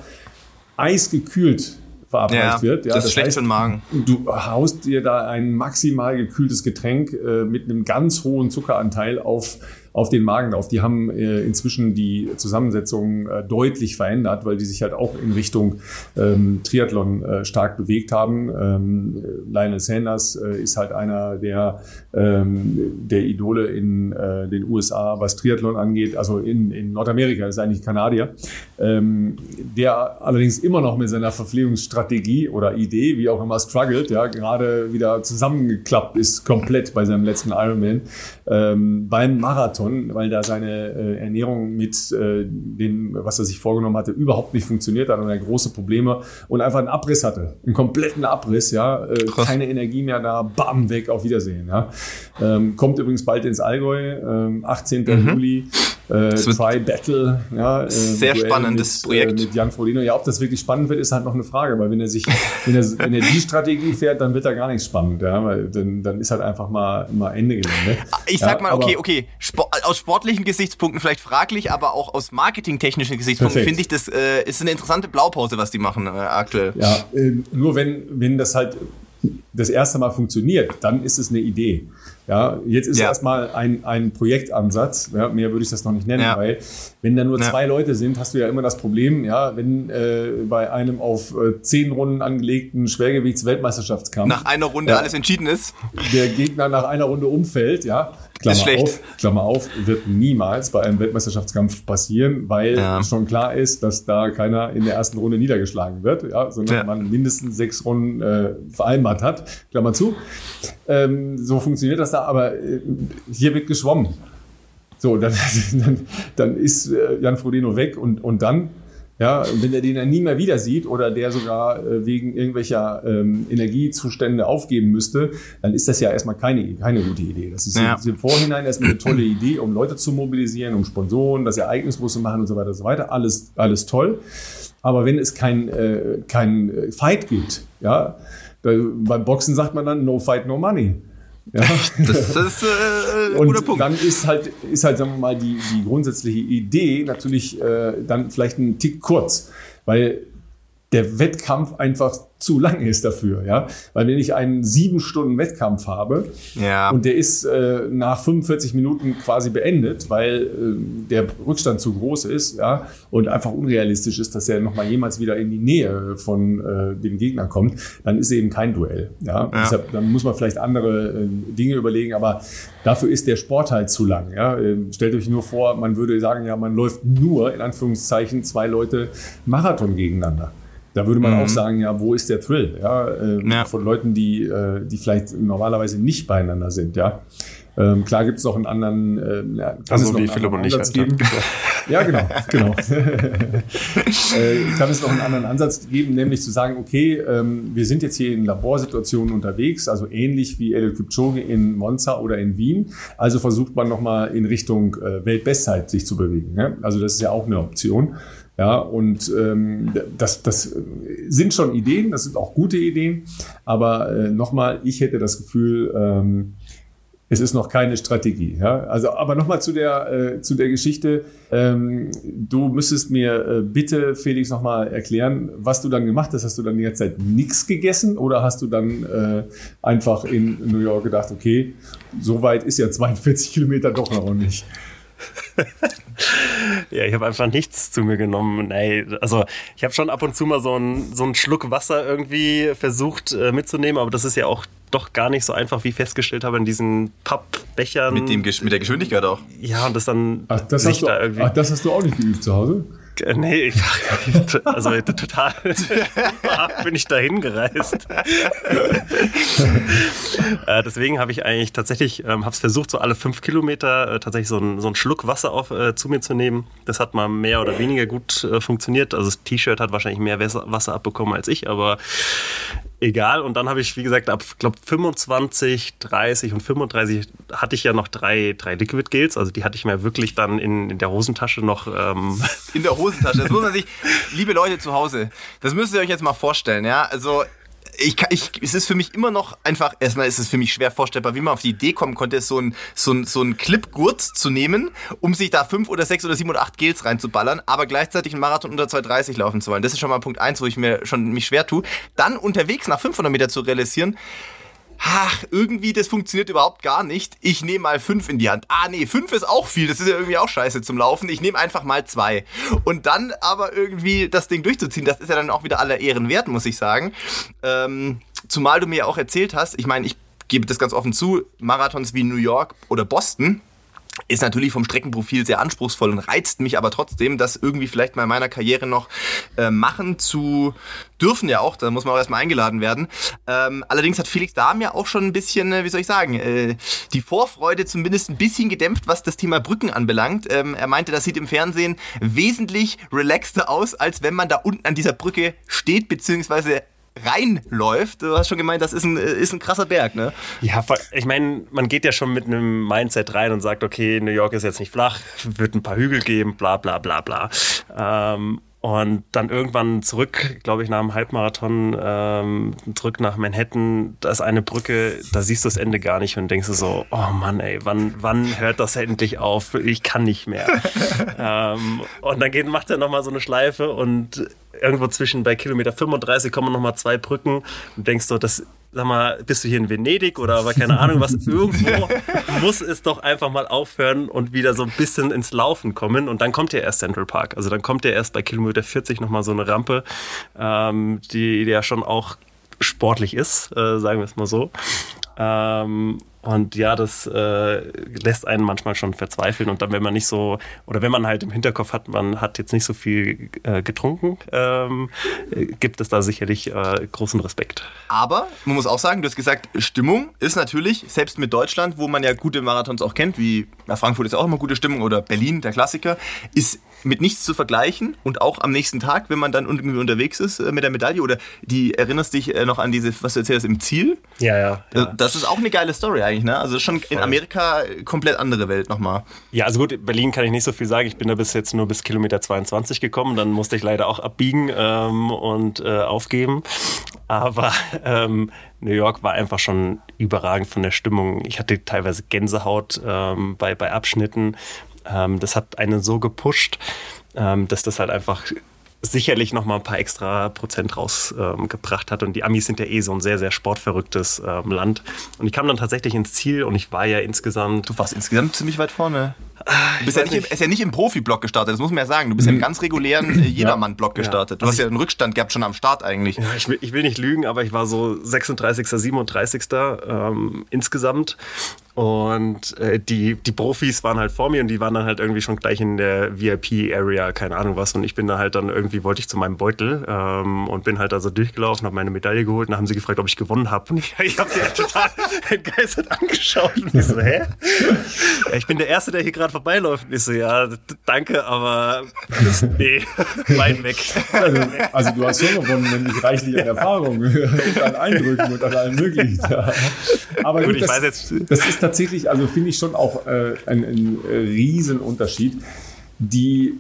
eisgekühlt verabreicht ja, wird. Ja, das, das ist schlecht heißt, für den Magen. Du haust dir da ein maximal gekühltes Getränk äh, mit einem ganz hohen Zuckeranteil auf auf den Magen drauf. Die haben äh, inzwischen die Zusammensetzung äh, deutlich verändert, weil die sich halt auch in Richtung ähm, Triathlon äh, stark bewegt haben. Ähm, Lionel Sanders äh, ist halt einer der, ähm, der Idole in äh, den USA, was Triathlon angeht. Also in, in Nordamerika ist eigentlich Kanadier. Ähm, der allerdings immer noch mit seiner Verpflegungsstrategie oder Idee, wie auch immer, struggelt, ja, gerade wieder zusammengeklappt ist komplett bei seinem letzten Ironman. Ähm, beim Marathon Marathon, weil da seine äh, Ernährung mit äh, dem, was er sich vorgenommen hatte, überhaupt nicht funktioniert hat und er große Probleme und einfach einen Abriss hatte. Einen kompletten Abriss, ja. Äh, keine Energie mehr da, bam, weg, auf Wiedersehen, ja. Ähm, kommt übrigens bald ins Allgäu, ähm, 18. Mhm. Juli. Äh, Try Battle, ja. Äh, sehr Duell spannendes mit, äh, Projekt. Äh, mit Jan Frodeno. Ja, ob das wirklich spannend wird, ist halt noch eine Frage, weil wenn er sich, wenn er, wenn er die Strategie fährt, dann wird er gar nicht spannend, ja, weil dann, dann ist halt einfach mal, mal Ende Gelände. Ich sag ja, mal, okay, okay, Sport, aus sportlichen Gesichtspunkten vielleicht fraglich, aber auch aus marketingtechnischen Gesichtspunkten finde ich, das äh, ist eine interessante Blaupause, was die machen äh, aktuell. Ja, äh, nur wenn, wenn das halt das erste Mal funktioniert, dann ist es eine Idee. Ja, jetzt ist ja. erstmal ein, ein Projektansatz, ja, mehr würde ich das noch nicht nennen, ja. weil wenn da nur zwei Leute sind, hast du ja immer das Problem, ja, wenn äh, bei einem auf äh, zehn Runden angelegten Schwergewichts-Weltmeisterschaftskampf nach einer Runde alles entschieden ist, der Gegner nach einer Runde umfällt, ja, Klammer auf, Klammer auf, wird niemals bei einem Weltmeisterschaftskampf passieren, weil ja. schon klar ist, dass da keiner in der ersten Runde niedergeschlagen wird, ja, sondern ja. man mindestens sechs Runden äh, vereinbart hat. Klammer zu. Ähm, so funktioniert das da, aber äh, hier wird geschwommen. So, dann, [LAUGHS] dann, dann ist äh, Jan Frodeno weg und, und dann ja, wenn er den dann nie mehr wieder sieht oder der sogar äh, wegen irgendwelcher ähm, Energiezustände aufgeben müsste, dann ist das ja erstmal keine, keine gute Idee. Das ist ja. im Vorhinein erstmal eine tolle Idee, um Leute zu mobilisieren, um Sponsoren, das Ereignisgroß zu machen und so weiter und so weiter. Alles, alles toll. Aber wenn es kein, äh, kein Fight gibt, ja, beim Boxen sagt man dann no fight, no money. Ja. Das ist äh, ein [LAUGHS] guter Punkt. Dann ist halt, ist halt, sagen wir mal, die, die grundsätzliche Idee natürlich äh, dann vielleicht ein Tick kurz, weil der Wettkampf einfach zu lang ist dafür, ja. Weil wenn ich einen sieben Stunden Wettkampf habe ja. und der ist äh, nach 45 Minuten quasi beendet, weil äh, der Rückstand zu groß ist, ja, und einfach unrealistisch ist, dass er nochmal jemals wieder in die Nähe von äh, dem Gegner kommt, dann ist eben kein Duell, ja. ja. Deshalb, dann muss man vielleicht andere äh, Dinge überlegen, aber dafür ist der Sport halt zu lang, ja. Ähm, stellt euch nur vor, man würde sagen, ja, man läuft nur, in Anführungszeichen, zwei Leute Marathon gegeneinander. Da würde man mhm. auch sagen, ja, wo ist der Thrill? Ja, äh, ja. Von Leuten, die, äh, die vielleicht normalerweise nicht beieinander sind, ja. Ähm, klar gibt es auch einen anderen, äh, ja, also wie Philipp und ich halt, geben. [LAUGHS] Ja, genau, genau. [LAUGHS] äh, kann es noch einen anderen Ansatz geben, nämlich zu sagen, okay, ähm, wir sind jetzt hier in Laborsituationen unterwegs, also ähnlich wie Eliud Kipchoge in Monza oder in Wien. Also versucht man nochmal in Richtung äh, Weltbestzeit sich zu bewegen. Ne? Also das ist ja auch eine Option. Ja, und ähm, das, das sind schon Ideen, das sind auch gute Ideen. Aber äh, nochmal, ich hätte das Gefühl, ähm, es ist noch keine Strategie. Ja? Also, aber nochmal zu der äh, zu der Geschichte. Ähm, du müsstest mir äh, bitte, Felix, nochmal erklären, was du dann gemacht hast. Hast du dann die ganze Zeit nichts gegessen oder hast du dann äh, einfach in New York gedacht, okay, so weit ist ja 42 Kilometer doch noch nicht. [LAUGHS] ja, ich habe einfach nichts zu mir genommen. Nee, also ich habe schon ab und zu mal so einen, so Schluck Wasser irgendwie versucht äh, mitzunehmen, aber das ist ja auch doch gar nicht so einfach, wie ich festgestellt habe, in diesen Pappbechern. Mit, dem, mit der Geschwindigkeit auch. Ja, und das dann. Ach, das, hast du, da irgendwie ach, das hast du auch nicht geübt zu Hause? Nee, ich, [LAUGHS] also total [LAUGHS] bin ich dahin gereist. [LAUGHS] äh, deswegen habe ich eigentlich tatsächlich, ähm, habe es versucht, so alle fünf Kilometer äh, tatsächlich so, ein, so einen Schluck Wasser auf, äh, zu mir zu nehmen. Das hat mal mehr oder weniger gut äh, funktioniert. Also das T-Shirt hat wahrscheinlich mehr Wasser abbekommen als ich, aber egal. Und dann habe ich, wie gesagt, ab glaube 25, 30 und 35 hatte ich ja noch drei, drei Liquid Gels. Also die hatte ich mir wirklich dann in, in der Hosentasche noch. Ähm [LAUGHS] in der Hosentasche. Das muss man sich, liebe Leute zu Hause, das müsst ihr euch jetzt mal vorstellen. Ja, also ich, ich, es ist für mich immer noch einfach, erstmal ist es für mich schwer vorstellbar, wie man auf die Idee kommen konnte, so ein, so ein, so ein Clipgurt zu nehmen, um sich da fünf oder sechs oder sieben oder acht Gels reinzuballern, aber gleichzeitig einen Marathon unter 2,30 laufen zu wollen. Das ist schon mal Punkt eins, wo ich mir schon mich schwer tue. Dann unterwegs nach 500 Meter zu realisieren, ach, irgendwie, das funktioniert überhaupt gar nicht. Ich nehme mal fünf in die Hand. Ah, nee, fünf ist auch viel. Das ist ja irgendwie auch scheiße zum Laufen. Ich nehme einfach mal zwei. Und dann aber irgendwie das Ding durchzuziehen, das ist ja dann auch wieder aller Ehren wert, muss ich sagen. Ähm, zumal du mir auch erzählt hast, ich meine, ich gebe das ganz offen zu, Marathons wie New York oder Boston, ist natürlich vom Streckenprofil sehr anspruchsvoll und reizt mich aber trotzdem, das irgendwie vielleicht mal in meiner Karriere noch äh, machen zu dürfen ja auch, da muss man auch erstmal eingeladen werden. Ähm, allerdings hat Felix Dahm ja auch schon ein bisschen, äh, wie soll ich sagen, äh, die Vorfreude zumindest ein bisschen gedämpft, was das Thema Brücken anbelangt. Ähm, er meinte, das sieht im Fernsehen wesentlich relaxter aus, als wenn man da unten an dieser Brücke steht, beziehungsweise reinläuft. Du hast schon gemeint, das ist ein, ist ein krasser Berg, ne? Ja, ich meine, man geht ja schon mit einem Mindset rein und sagt, okay, New York ist jetzt nicht flach, wird ein paar Hügel geben, bla bla bla bla. Ähm, und dann irgendwann zurück, glaube ich, nach dem Halbmarathon, ähm, zurück nach Manhattan, da ist eine Brücke, da siehst du das Ende gar nicht und denkst du so, oh Mann, ey, wann, wann hört das endlich auf? Ich kann nicht mehr. [LAUGHS] ähm, und dann geht, macht er nochmal so eine Schleife und irgendwo zwischen bei Kilometer 35 kommen nochmal zwei Brücken und denkst so, das sag mal, bist du hier in Venedig oder aber keine Ahnung was, irgendwo [LAUGHS] muss es doch einfach mal aufhören und wieder so ein bisschen ins Laufen kommen und dann kommt ja erst Central Park. Also dann kommt ja erst bei Kilometer 40 nochmal so eine Rampe, ähm, die, die ja schon auch sportlich ist, äh, sagen wir es mal so. Ähm, und ja, das äh, lässt einen manchmal schon verzweifeln. Und dann, wenn man nicht so, oder wenn man halt im Hinterkopf hat, man hat jetzt nicht so viel äh, getrunken, ähm, gibt es da sicherlich äh, großen Respekt. Aber man muss auch sagen, du hast gesagt, Stimmung ist natürlich, selbst mit Deutschland, wo man ja gute Marathons auch kennt, wie na, Frankfurt ist auch immer gute Stimmung oder Berlin, der Klassiker, ist mit nichts zu vergleichen und auch am nächsten Tag, wenn man dann irgendwie unterwegs ist äh, mit der Medaille oder die erinnerst dich äh, noch an diese, was du erzählst, im Ziel? Ja, ja. ja. Das ist auch eine geile Story eigentlich, ne? Also schon Voll. in Amerika komplett andere Welt nochmal. Ja, also gut, Berlin kann ich nicht so viel sagen. Ich bin da bis jetzt nur bis Kilometer 22 gekommen. Dann musste ich leider auch abbiegen ähm, und äh, aufgeben. Aber [LAUGHS] ähm, New York war einfach schon überragend von der Stimmung. Ich hatte teilweise Gänsehaut ähm, bei, bei Abschnitten. Ähm, das hat einen so gepusht, ähm, dass das halt einfach sicherlich noch mal ein paar extra Prozent rausgebracht ähm, hat. Und die Amis sind ja eh so ein sehr, sehr sportverrücktes ähm, Land. Und ich kam dann tatsächlich ins Ziel und ich war ja insgesamt. Du warst insgesamt ziemlich weit vorne. Du bist ja nicht, im, ist ja nicht im Profi-Block gestartet, das muss man ja sagen. Du bist ja im mhm. ganz regulären [LAUGHS] äh, Jedermann-Block gestartet. Du also hast ja einen Rückstand gehabt schon am Start eigentlich. Ja, ich, will, ich will nicht lügen, aber ich war so 36., 37. Ähm, insgesamt. Und äh, die, die Profis waren halt vor mir und die waren dann halt irgendwie schon gleich in der VIP-Area, keine Ahnung was. Und ich bin da halt dann irgendwie, wollte ich zu meinem Beutel ähm, und bin halt also durchgelaufen, habe meine Medaille geholt und dann haben sie gefragt, ob ich gewonnen habe. Und ich, [LAUGHS] ich habe sie halt total [LAUGHS] entgeistert angeschaut. Und ich so, hä? Ja, ich bin der Erste, der hier gerade vorbeiläuft. Und ich so, ja, danke, aber nee, [LAUGHS] weit weg. Also, also, du hast schon gewonnen, nämlich reichlich an Erfahrung und an Eindrücken und an allem möglichen. Ja. Aber gut, gut das, das, ist tatsächlich, also finde ich schon auch äh, ein, ein Riesenunterschied. Die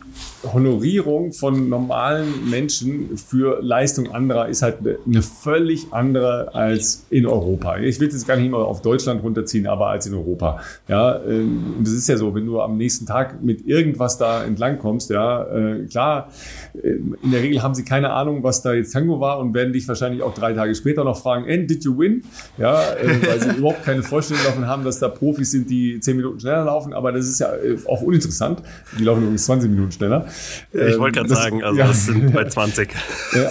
Honorierung von normalen Menschen für Leistung anderer ist halt eine völlig andere als in Europa. Ich will jetzt gar nicht mal auf Deutschland runterziehen, aber als in Europa. Ja, ähm, und das ist ja so, wenn du am nächsten Tag mit irgendwas da entlang kommst, ja, äh, klar, äh, in der Regel haben sie keine Ahnung, was da jetzt Tango war und werden dich wahrscheinlich auch drei Tage später noch fragen, and did you win? Ja, äh, weil sie [LAUGHS] überhaupt keine Vorstellung davon haben, dass da Profis sind, die zehn Minuten schneller laufen, aber das ist ja auch uninteressant. Die laufen übrigens 20 Minuten schneller. Ich wollte gerade sagen, also ja. das sind bei 20. [LAUGHS]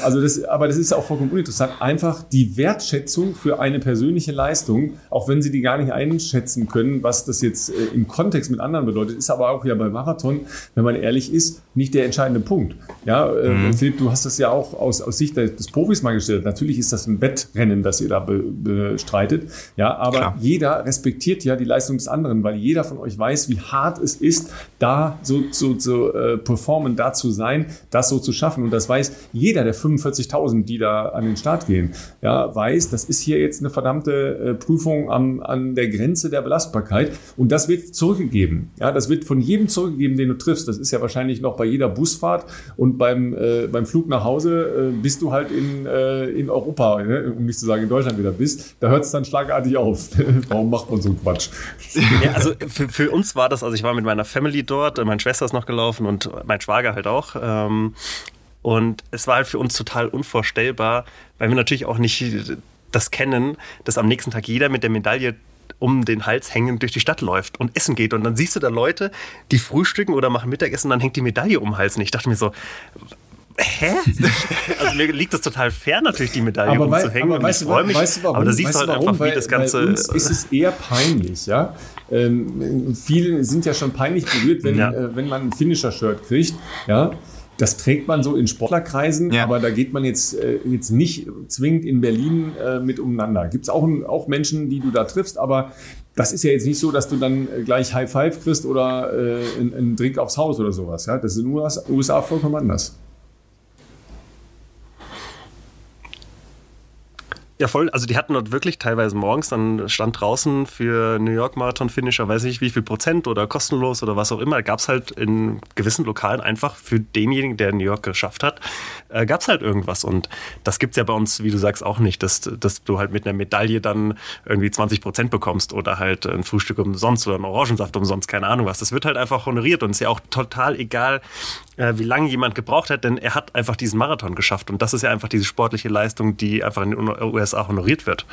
Also das, aber das ist auch vollkommen uninteressant. Einfach die Wertschätzung für eine persönliche Leistung, auch wenn sie die gar nicht einschätzen können, was das jetzt äh, im Kontext mit anderen bedeutet, ist aber auch ja bei Marathon, wenn man ehrlich ist, nicht der entscheidende Punkt. Ja, äh, mhm. Philipp, du hast das ja auch aus, aus Sicht des Profis mal gestellt. Natürlich ist das ein Wettrennen, das ihr da be, bestreitet. Ja, aber Klar. jeder respektiert ja die Leistung des anderen, weil jeder von euch weiß, wie hart es ist, da so zu so, so, äh, performen, da zu sein, das so zu schaffen. Und das weiß jeder der 45.000, die da an den Start gehen, ja, weiß, das ist hier jetzt eine verdammte äh, Prüfung am, an der Grenze der Belastbarkeit. Und das wird zurückgegeben. Ja, das wird von jedem zurückgegeben, den du triffst. Das ist ja wahrscheinlich noch bei jeder Busfahrt und beim, äh, beim Flug nach Hause, äh, bis du halt in, äh, in Europa, ne? um nicht zu sagen in Deutschland wieder bist, da hört es dann schlagartig auf. [LAUGHS] Warum macht man so einen Quatsch? Ja, also für, für uns war das, also ich war mit meiner Family dort, meine Schwester ist noch gelaufen und mein Schwager halt auch. Ähm, und es war halt für uns total unvorstellbar, weil wir natürlich auch nicht das kennen, dass am nächsten Tag jeder mit der Medaille um den Hals hängend durch die Stadt läuft und essen geht. Und dann siehst du da Leute, die frühstücken oder machen Mittagessen, dann hängt die Medaille um den Hals. Und ich dachte mir so, Hä? [LAUGHS] also mir liegt das total fern, natürlich die Medaille aber umzuhängen. Aber weißt, du, mich, weißt du warum? Aber da siehst weißt du halt warum? einfach, weil, wie das Ganze. Bei uns ist es eher peinlich, ja. Ähm, viele sind ja schon peinlich berührt, wenn, ja. äh, wenn man ein Finisher-Shirt kriegt, ja. Das trägt man so in Sportlerkreisen, ja. aber da geht man jetzt, äh, jetzt nicht zwingend in Berlin äh, mit umeinander. Gibt es auch, auch Menschen, die du da triffst, aber das ist ja jetzt nicht so, dass du dann gleich High Five kriegst oder äh, einen Drink aufs Haus oder sowas. Ja? Das ist in den USA vollkommen anders. Ja, voll. Also die hatten dort wirklich teilweise morgens, dann stand draußen für New York Marathon Finisher, weiß nicht wie viel Prozent oder kostenlos oder was auch immer, gab es halt in gewissen Lokalen einfach für denjenigen, der New York geschafft hat, äh, gab es halt irgendwas. Und das gibt's ja bei uns, wie du sagst, auch nicht, dass, dass du halt mit einer Medaille dann irgendwie 20 Prozent bekommst oder halt ein Frühstück umsonst oder einen Orangensaft umsonst, keine Ahnung was. Das wird halt einfach honoriert und ist ja auch total egal, äh, wie lange jemand gebraucht hat, denn er hat einfach diesen Marathon geschafft. Und das ist ja einfach diese sportliche Leistung, die einfach in den USA honoriert wird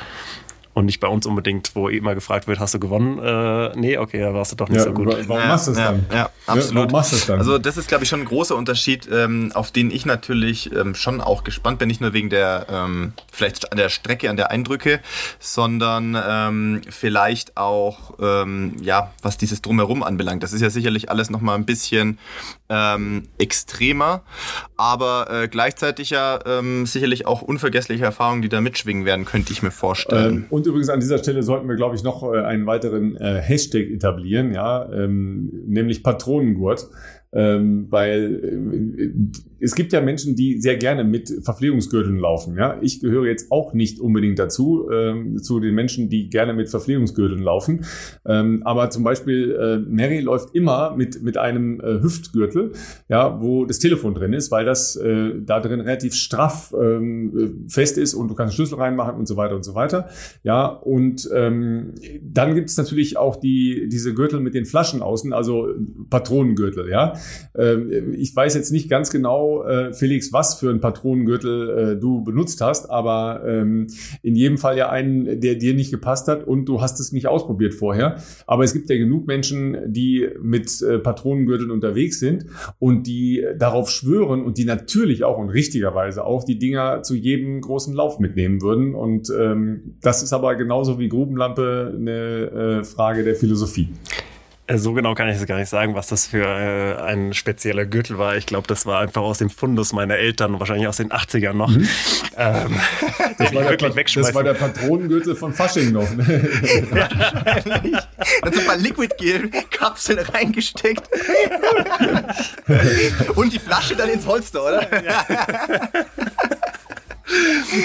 und nicht bei uns unbedingt, wo immer gefragt wird, hast du gewonnen? Äh, nee, okay, da warst du doch nicht ja, so gut. Warum ja, machst du es dann? Ja, absolut. warum machst du es dann? Also das ist, glaube ich, schon ein großer Unterschied, ähm, auf den ich natürlich ähm, schon auch gespannt bin, nicht nur wegen der ähm, vielleicht an der Strecke, an der Eindrücke, sondern ähm, vielleicht auch, ähm, ja, was dieses Drumherum anbelangt. Das ist ja sicherlich alles nochmal ein bisschen ähm, extremer, aber äh, gleichzeitig ja sicherlich auch unvergessliche Erfahrungen, die da mitschwingen werden, könnte ich mir vorstellen. Und übrigens an dieser Stelle sollten wir, glaube ich, noch äh, einen weiteren äh, Hashtag etablieren, ja, ähm, nämlich Patronengurt. Ähm, weil äh, es gibt ja Menschen, die sehr gerne mit Verpflegungsgürteln laufen. Ja, ich gehöre jetzt auch nicht unbedingt dazu, ähm, zu den Menschen, die gerne mit Verpflegungsgürteln laufen. Ähm, aber zum Beispiel äh, Mary läuft immer mit mit einem äh, Hüftgürtel, ja, wo das Telefon drin ist, weil das äh, da drin relativ straff ähm, fest ist und du kannst Schlüssel reinmachen und so weiter und so weiter. Ja, und ähm, dann gibt es natürlich auch die diese Gürtel mit den Flaschen außen, also Patronengürtel. Ja, ich weiß jetzt nicht ganz genau, äh, Felix, was für ein Patronengürtel äh, du benutzt hast, aber ähm, in jedem Fall ja einen, der dir nicht gepasst hat und du hast es nicht ausprobiert vorher. Aber es gibt ja genug Menschen, die mit äh, Patronengürteln unterwegs sind und die darauf schwören und die natürlich auch und richtigerweise auch die Dinger zu jedem großen Lauf mitnehmen würden. Und ähm, das ist aber genauso wie Grubenlampe eine Frage der Philosophie. Äh, so genau kann ich es gar nicht sagen, was das für äh, ein spezieller Gürtel war. Ich glaube, das war einfach aus dem Fundus meiner Eltern, wahrscheinlich aus den 80ern noch. Mhm. Ähm, [LAUGHS] das, war der, das, war der, Patronengürtel von Fasching noch. Ne? ja, wahrscheinlich. Hat so ein paar Liquid Gel-Kapseln reingesteckt. [LAUGHS] Und die Flasche dann ins Holster, oder? Ja [LAUGHS]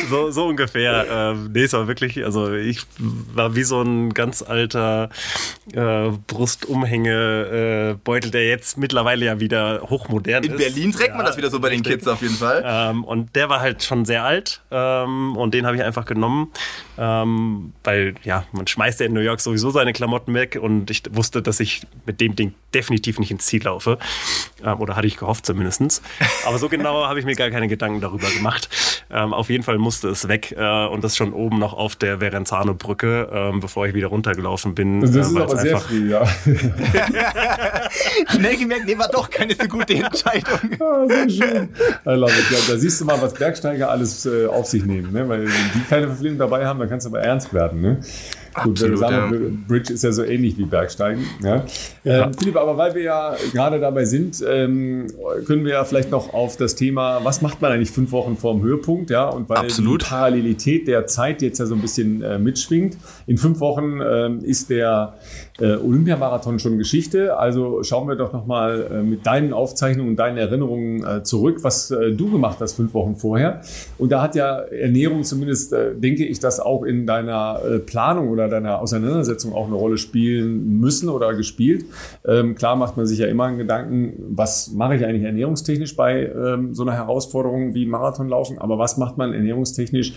so, so ungefähr. Ähm, nee, es war wirklich, also ich war wie so ein ganz alter äh, Brustumhängebeutel, äh, der jetzt mittlerweile ja wieder hochmodern In ist. In Berlin trägt ja, man das wieder so bei den Kids auf jeden Fall. Ähm, und der war halt schon sehr alt ähm, und den habe ich einfach genommen, ähm, weil ja, man schmeißt ja in New York sowieso seine Klamotten weg und ich wusste, dass ich mit dem Ding definitiv nicht ins Ziel laufe. Ähm, oder hatte ich gehofft zumindest. Aber so genau [LAUGHS] habe ich mir gar keine Gedanken darüber gemacht. Ähm, auf jeden Fall musste es weg äh, und das schon oben noch auf der Verenzano-Brücke, ähm, bevor ich wieder runtergelaufen bin. Das ist äh, aber sehr früh, ja. [LAUGHS] Schnell gemerkt, nee, war doch keine so gute Entscheidung. [LAUGHS] Ah, sehr schön. I love it. Ja, da siehst du mal, was Bergsteiger alles äh, auf sich nehmen. Ne? Weil wenn die keine Verpflichtung dabei haben, dann kannst du aber ernst werden. Ne? Absolut, Gut, sagen, ja. Bridge ist ja so ähnlich wie Bergsteigen. Ja? Ja. Ähm, Philipp, aber weil wir ja gerade dabei sind, ähm, können wir ja vielleicht noch auf das Thema, was macht man eigentlich fünf Wochen vor dem Höhepunkt, ja? Und weil Absolut. die Parallelität der Zeit jetzt ja so ein bisschen äh, mitschwingt. In fünf Wochen ähm, ist der äh, Olympiamarathon schon Geschichte. Also schauen wir doch nochmal äh, mit deinen Aufzeichnungen, deinen Erinnerungen äh, zurück, was äh, du gemacht hast fünf Wochen vorher. Und da hat ja Ernährung zumindest, äh, denke ich, das auch in deiner äh, Planung oder deiner Auseinandersetzung auch eine Rolle spielen müssen oder gespielt. Ähm, klar macht man sich ja immer einen Gedanken, was mache ich eigentlich ernährungstechnisch bei ähm, so einer Herausforderung wie Marathonlaufen, aber was macht man ernährungstechnisch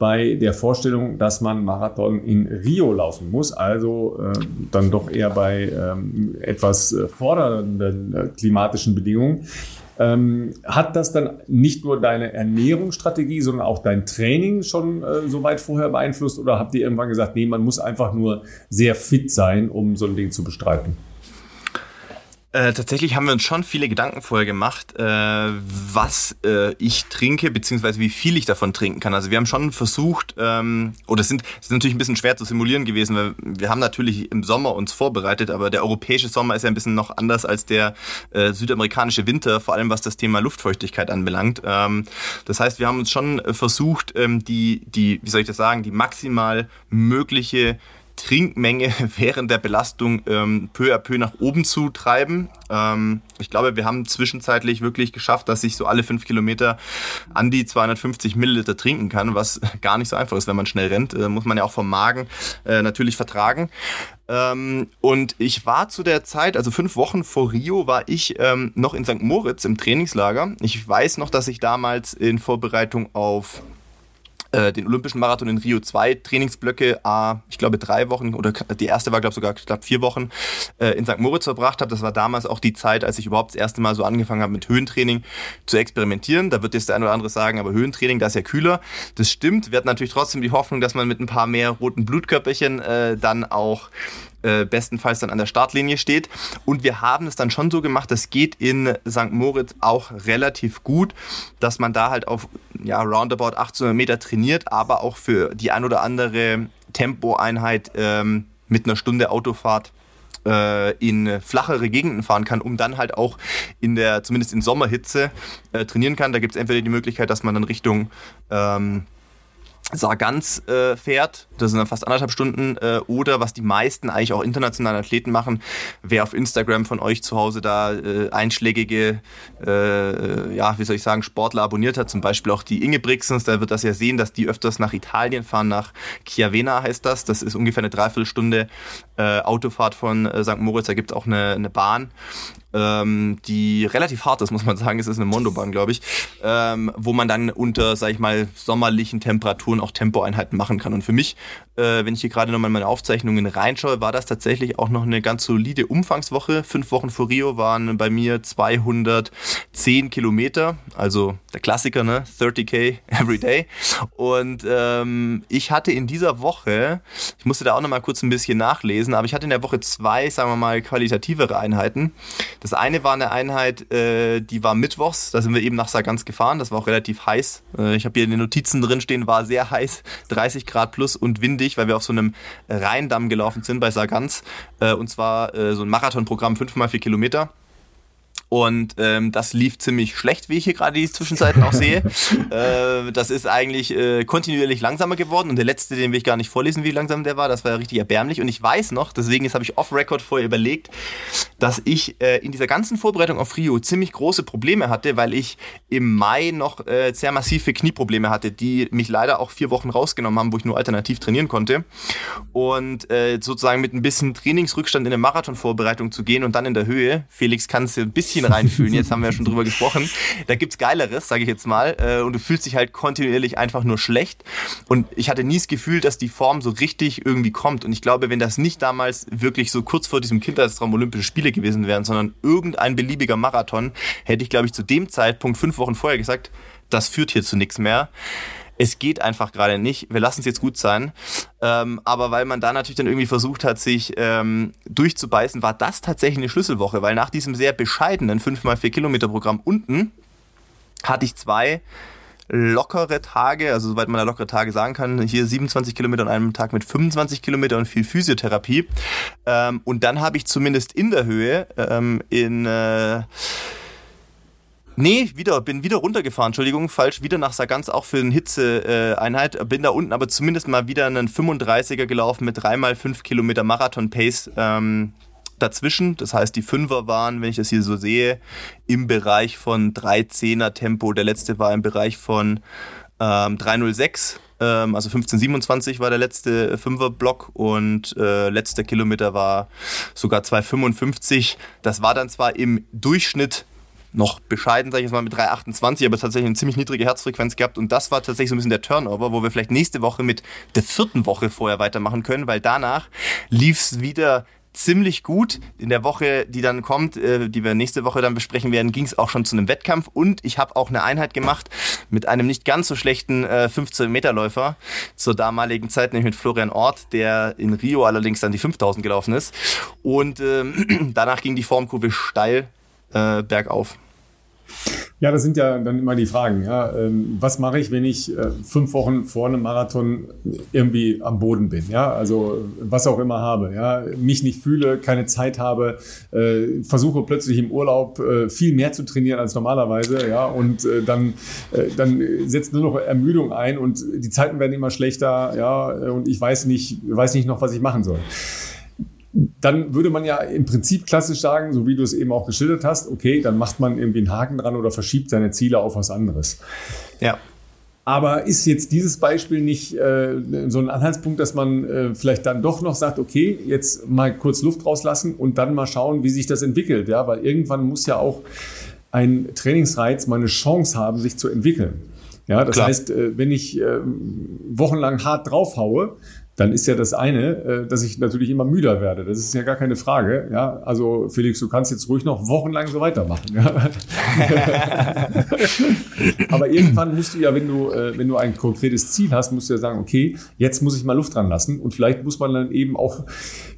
bei der Vorstellung, dass man Marathon in Rio laufen muss, also äh, dann doch eher bei ähm, etwas äh, fordernden äh, klimatischen Bedingungen. Ähm, hat das dann nicht nur deine Ernährungsstrategie, sondern auch dein Training schon äh, so weit vorher beeinflusst? Oder habt ihr irgendwann gesagt, nee, man muss einfach nur sehr fit sein, um so ein Ding zu bestreiten? Äh, tatsächlich haben wir uns schon viele Gedanken vorher gemacht, äh, was äh, ich trinke, beziehungsweise wie viel ich davon trinken kann. Also wir haben schon versucht, ähm, oder sind, es ist natürlich ein bisschen schwer zu simulieren gewesen, weil wir haben natürlich im Sommer uns vorbereitet, aber der europäische Sommer ist ja ein bisschen noch anders als der äh, südamerikanische Winter, vor allem was das Thema Luftfeuchtigkeit anbelangt. Ähm, das heißt, wir haben uns schon versucht, ähm, die, die, wie soll ich das sagen, die maximal mögliche Trinkmenge [LAUGHS] während der Belastung ähm, peu à peu nach oben zu treiben. Ähm, ich glaube, wir haben zwischenzeitlich wirklich geschafft, dass ich so alle fünf Kilometer an die 250 Milliliter trinken kann, was [LAUGHS] gar nicht so einfach ist, wenn man schnell rennt. Äh, muss man ja auch vom Magen äh, natürlich vertragen. Ähm, und ich war zu der Zeit, also fünf Wochen vor Rio, war ich ähm, noch in St. Moritz im Trainingslager. Ich weiß noch, dass ich damals in Vorbereitung auf äh, den Olympischen Marathon in Rio zwei Trainingsblöcke, äh, ich glaube drei Wochen oder die erste war glaube sogar knapp vier Wochen äh, in St. Moritz verbracht habe. Das war damals auch die Zeit, als ich überhaupt das erste Mal so angefangen habe mit Höhentraining zu experimentieren. Da wird jetzt der eine oder andere sagen, aber Höhentraining, da ist ja kühler. Das stimmt. Wir hatten natürlich trotzdem die Hoffnung, dass man mit ein paar mehr roten Blutkörperchen äh, dann auch äh, bestenfalls dann an der Startlinie steht. Und wir haben es dann schon so gemacht, das geht in St. Moritz auch relativ gut, dass man da halt auf ja, roundabout 800 Meter trainiert, aber auch für die ein oder andere Tempoeinheit ähm, mit einer Stunde Autofahrt äh, in flachere Gegenden fahren kann, um dann halt auch in der, zumindest in Sommerhitze, äh, trainieren kann. Da gibt es entweder die Möglichkeit, dass man dann Richtung ähm, Sargans äh, fährt, das sind dann fast anderthalb Stunden, äh, oder was die meisten eigentlich auch internationalen Athleten machen, wer auf Instagram von euch zu Hause da äh, einschlägige, äh, ja, wie soll ich sagen, Sportler abonniert hat, zum Beispiel auch die Inge Brixens, da wird das ja sehen, dass die öfters nach Italien fahren, nach Chiavena heißt das, das ist ungefähr eine Dreiviertelstunde äh, Autofahrt von äh, St. Moritz, da gibt es auch eine, eine Bahn ähm, die relativ hart ist, muss man sagen. Es ist eine Mondobahn, glaube ich, ähm, wo man dann unter, sag ich mal, sommerlichen Temperaturen auch Tempoeinheiten machen kann. Und für mich, äh, wenn ich hier gerade nochmal in meine Aufzeichnungen reinschaue, war das tatsächlich auch noch eine ganz solide Umfangswoche. Fünf Wochen vor Rio waren bei mir 210 Kilometer, also der Klassiker, ne? 30k every day. Und ähm, ich hatte in dieser Woche, ich musste da auch nochmal kurz ein bisschen nachlesen, aber ich hatte in der Woche zwei, sagen wir mal, qualitativere Einheiten. Das eine war eine Einheit, äh, die war mittwochs, da sind wir eben nach Sargans gefahren, das war auch relativ heiß. Äh, ich habe hier in den Notizen drin stehen, war sehr heiß, 30 Grad plus und windig, weil wir auf so einem Rheindamm gelaufen sind bei Sargans. Äh, und zwar äh, so ein Marathonprogramm, 5 mal 4 Kilometer. Und ähm, das lief ziemlich schlecht, wie ich hier gerade die Zwischenzeiten auch sehe. [LAUGHS] äh, das ist eigentlich äh, kontinuierlich langsamer geworden. Und der letzte, den will ich gar nicht vorlesen, wie langsam der war. Das war ja richtig erbärmlich. Und ich weiß noch, deswegen habe ich off-Record vorher überlegt, dass ich äh, in dieser ganzen Vorbereitung auf Rio ziemlich große Probleme hatte, weil ich im Mai noch äh, sehr massive Knieprobleme hatte, die mich leider auch vier Wochen rausgenommen haben, wo ich nur alternativ trainieren konnte. Und äh, sozusagen mit ein bisschen Trainingsrückstand in eine Marathonvorbereitung zu gehen und dann in der Höhe, Felix, kannst du ein bisschen bisschen reinfühlen. Jetzt haben wir ja schon drüber gesprochen. Da gibt's Geileres, sage ich jetzt mal. Äh, und du fühlst dich halt kontinuierlich einfach nur schlecht. Und ich hatte nie das Gefühl, dass die Form so richtig irgendwie kommt. Und ich glaube, wenn das nicht damals wirklich so kurz vor diesem Kindheitstraum Olympische Spiele gewesen wären, sondern irgendein beliebiger Marathon, hätte ich, glaube ich, zu dem Zeitpunkt fünf Wochen vorher gesagt, das führt hier zu nichts mehr es geht einfach gerade nicht. Wir lassen es jetzt gut sein. Ähm, aber weil man da natürlich dann irgendwie versucht hat, sich ähm, durchzubeißen, war das tatsächlich eine Schlüsselwoche, weil nach diesem sehr bescheidenen 5x4 Kilometer Programm unten hatte ich zwei lockere Tage, also soweit man da lockere Tage sagen kann, hier 27 Kilometer an einem Tag mit 25 Kilometer und viel Physiotherapie. Ähm, und dann habe ich zumindest in der Höhe ähm, in äh, Nee, wieder, bin wieder runtergefahren, Entschuldigung, falsch, wieder nach Sargans auch für eine Hitzeeinheit. Bin da unten aber zumindest mal wieder einen 35er gelaufen mit 3x5 Kilometer Marathon-Pace ähm, dazwischen. Das heißt, die Fünfer waren, wenn ich das hier so sehe, im Bereich von 310er Tempo. Der letzte war im Bereich von ähm, 306 ähm, also 1527 war der letzte Fünfer-Block und äh, letzter Kilometer war sogar 255. Das war dann zwar im Durchschnitt noch bescheiden, sage ich jetzt mal, mit 3,28, aber tatsächlich eine ziemlich niedrige Herzfrequenz gehabt. Und das war tatsächlich so ein bisschen der Turnover, wo wir vielleicht nächste Woche mit der vierten Woche vorher weitermachen können, weil danach lief es wieder ziemlich gut. In der Woche, die dann kommt, äh, die wir nächste Woche dann besprechen werden, ging es auch schon zu einem Wettkampf und ich habe auch eine Einheit gemacht mit einem nicht ganz so schlechten äh, 15-Meter-Läufer zur damaligen Zeit, nämlich mit Florian Ort, der in Rio allerdings dann die 5000 gelaufen ist. Und ähm, [CLEARS THROAT] danach ging die Formkurve steil äh, bergauf. Ja, das sind ja dann immer die Fragen. Ja. Ähm, was mache ich, wenn ich äh, fünf Wochen vor einem Marathon irgendwie am Boden bin? Ja, also was auch immer habe. Ja, mich nicht fühle, keine Zeit habe, äh, versuche plötzlich im Urlaub äh, viel mehr zu trainieren als normalerweise. Ja, und äh, dann, äh, dann setzt nur noch Ermüdung ein und die Zeiten werden immer schlechter. Ja, und ich weiß nicht, weiß nicht noch, was ich machen soll dann würde man ja im Prinzip klassisch sagen, so wie du es eben auch geschildert hast, okay, dann macht man irgendwie einen Haken dran oder verschiebt seine Ziele auf was anderes. Ja. Aber ist jetzt dieses Beispiel nicht äh, so ein Anhaltspunkt, dass man äh, vielleicht dann doch noch sagt, okay, jetzt mal kurz Luft rauslassen und dann mal schauen, wie sich das entwickelt, ja, weil irgendwann muss ja auch ein Trainingsreiz mal eine Chance haben, sich zu entwickeln. Ja, das Klar. heißt, äh, wenn ich äh, wochenlang hart draufhaue, dann ist ja das eine, äh, dass ich natürlich immer müder werde. Das ist ja gar keine Frage. Ja, also Felix, du kannst jetzt ruhig noch wochenlang so weitermachen. Ja? [LAUGHS] Aber irgendwann musst du ja, wenn du, äh, wenn du ein konkretes Ziel hast, musst du ja sagen, okay, jetzt muss ich mal Luft dran lassen. Und vielleicht muss man dann eben auch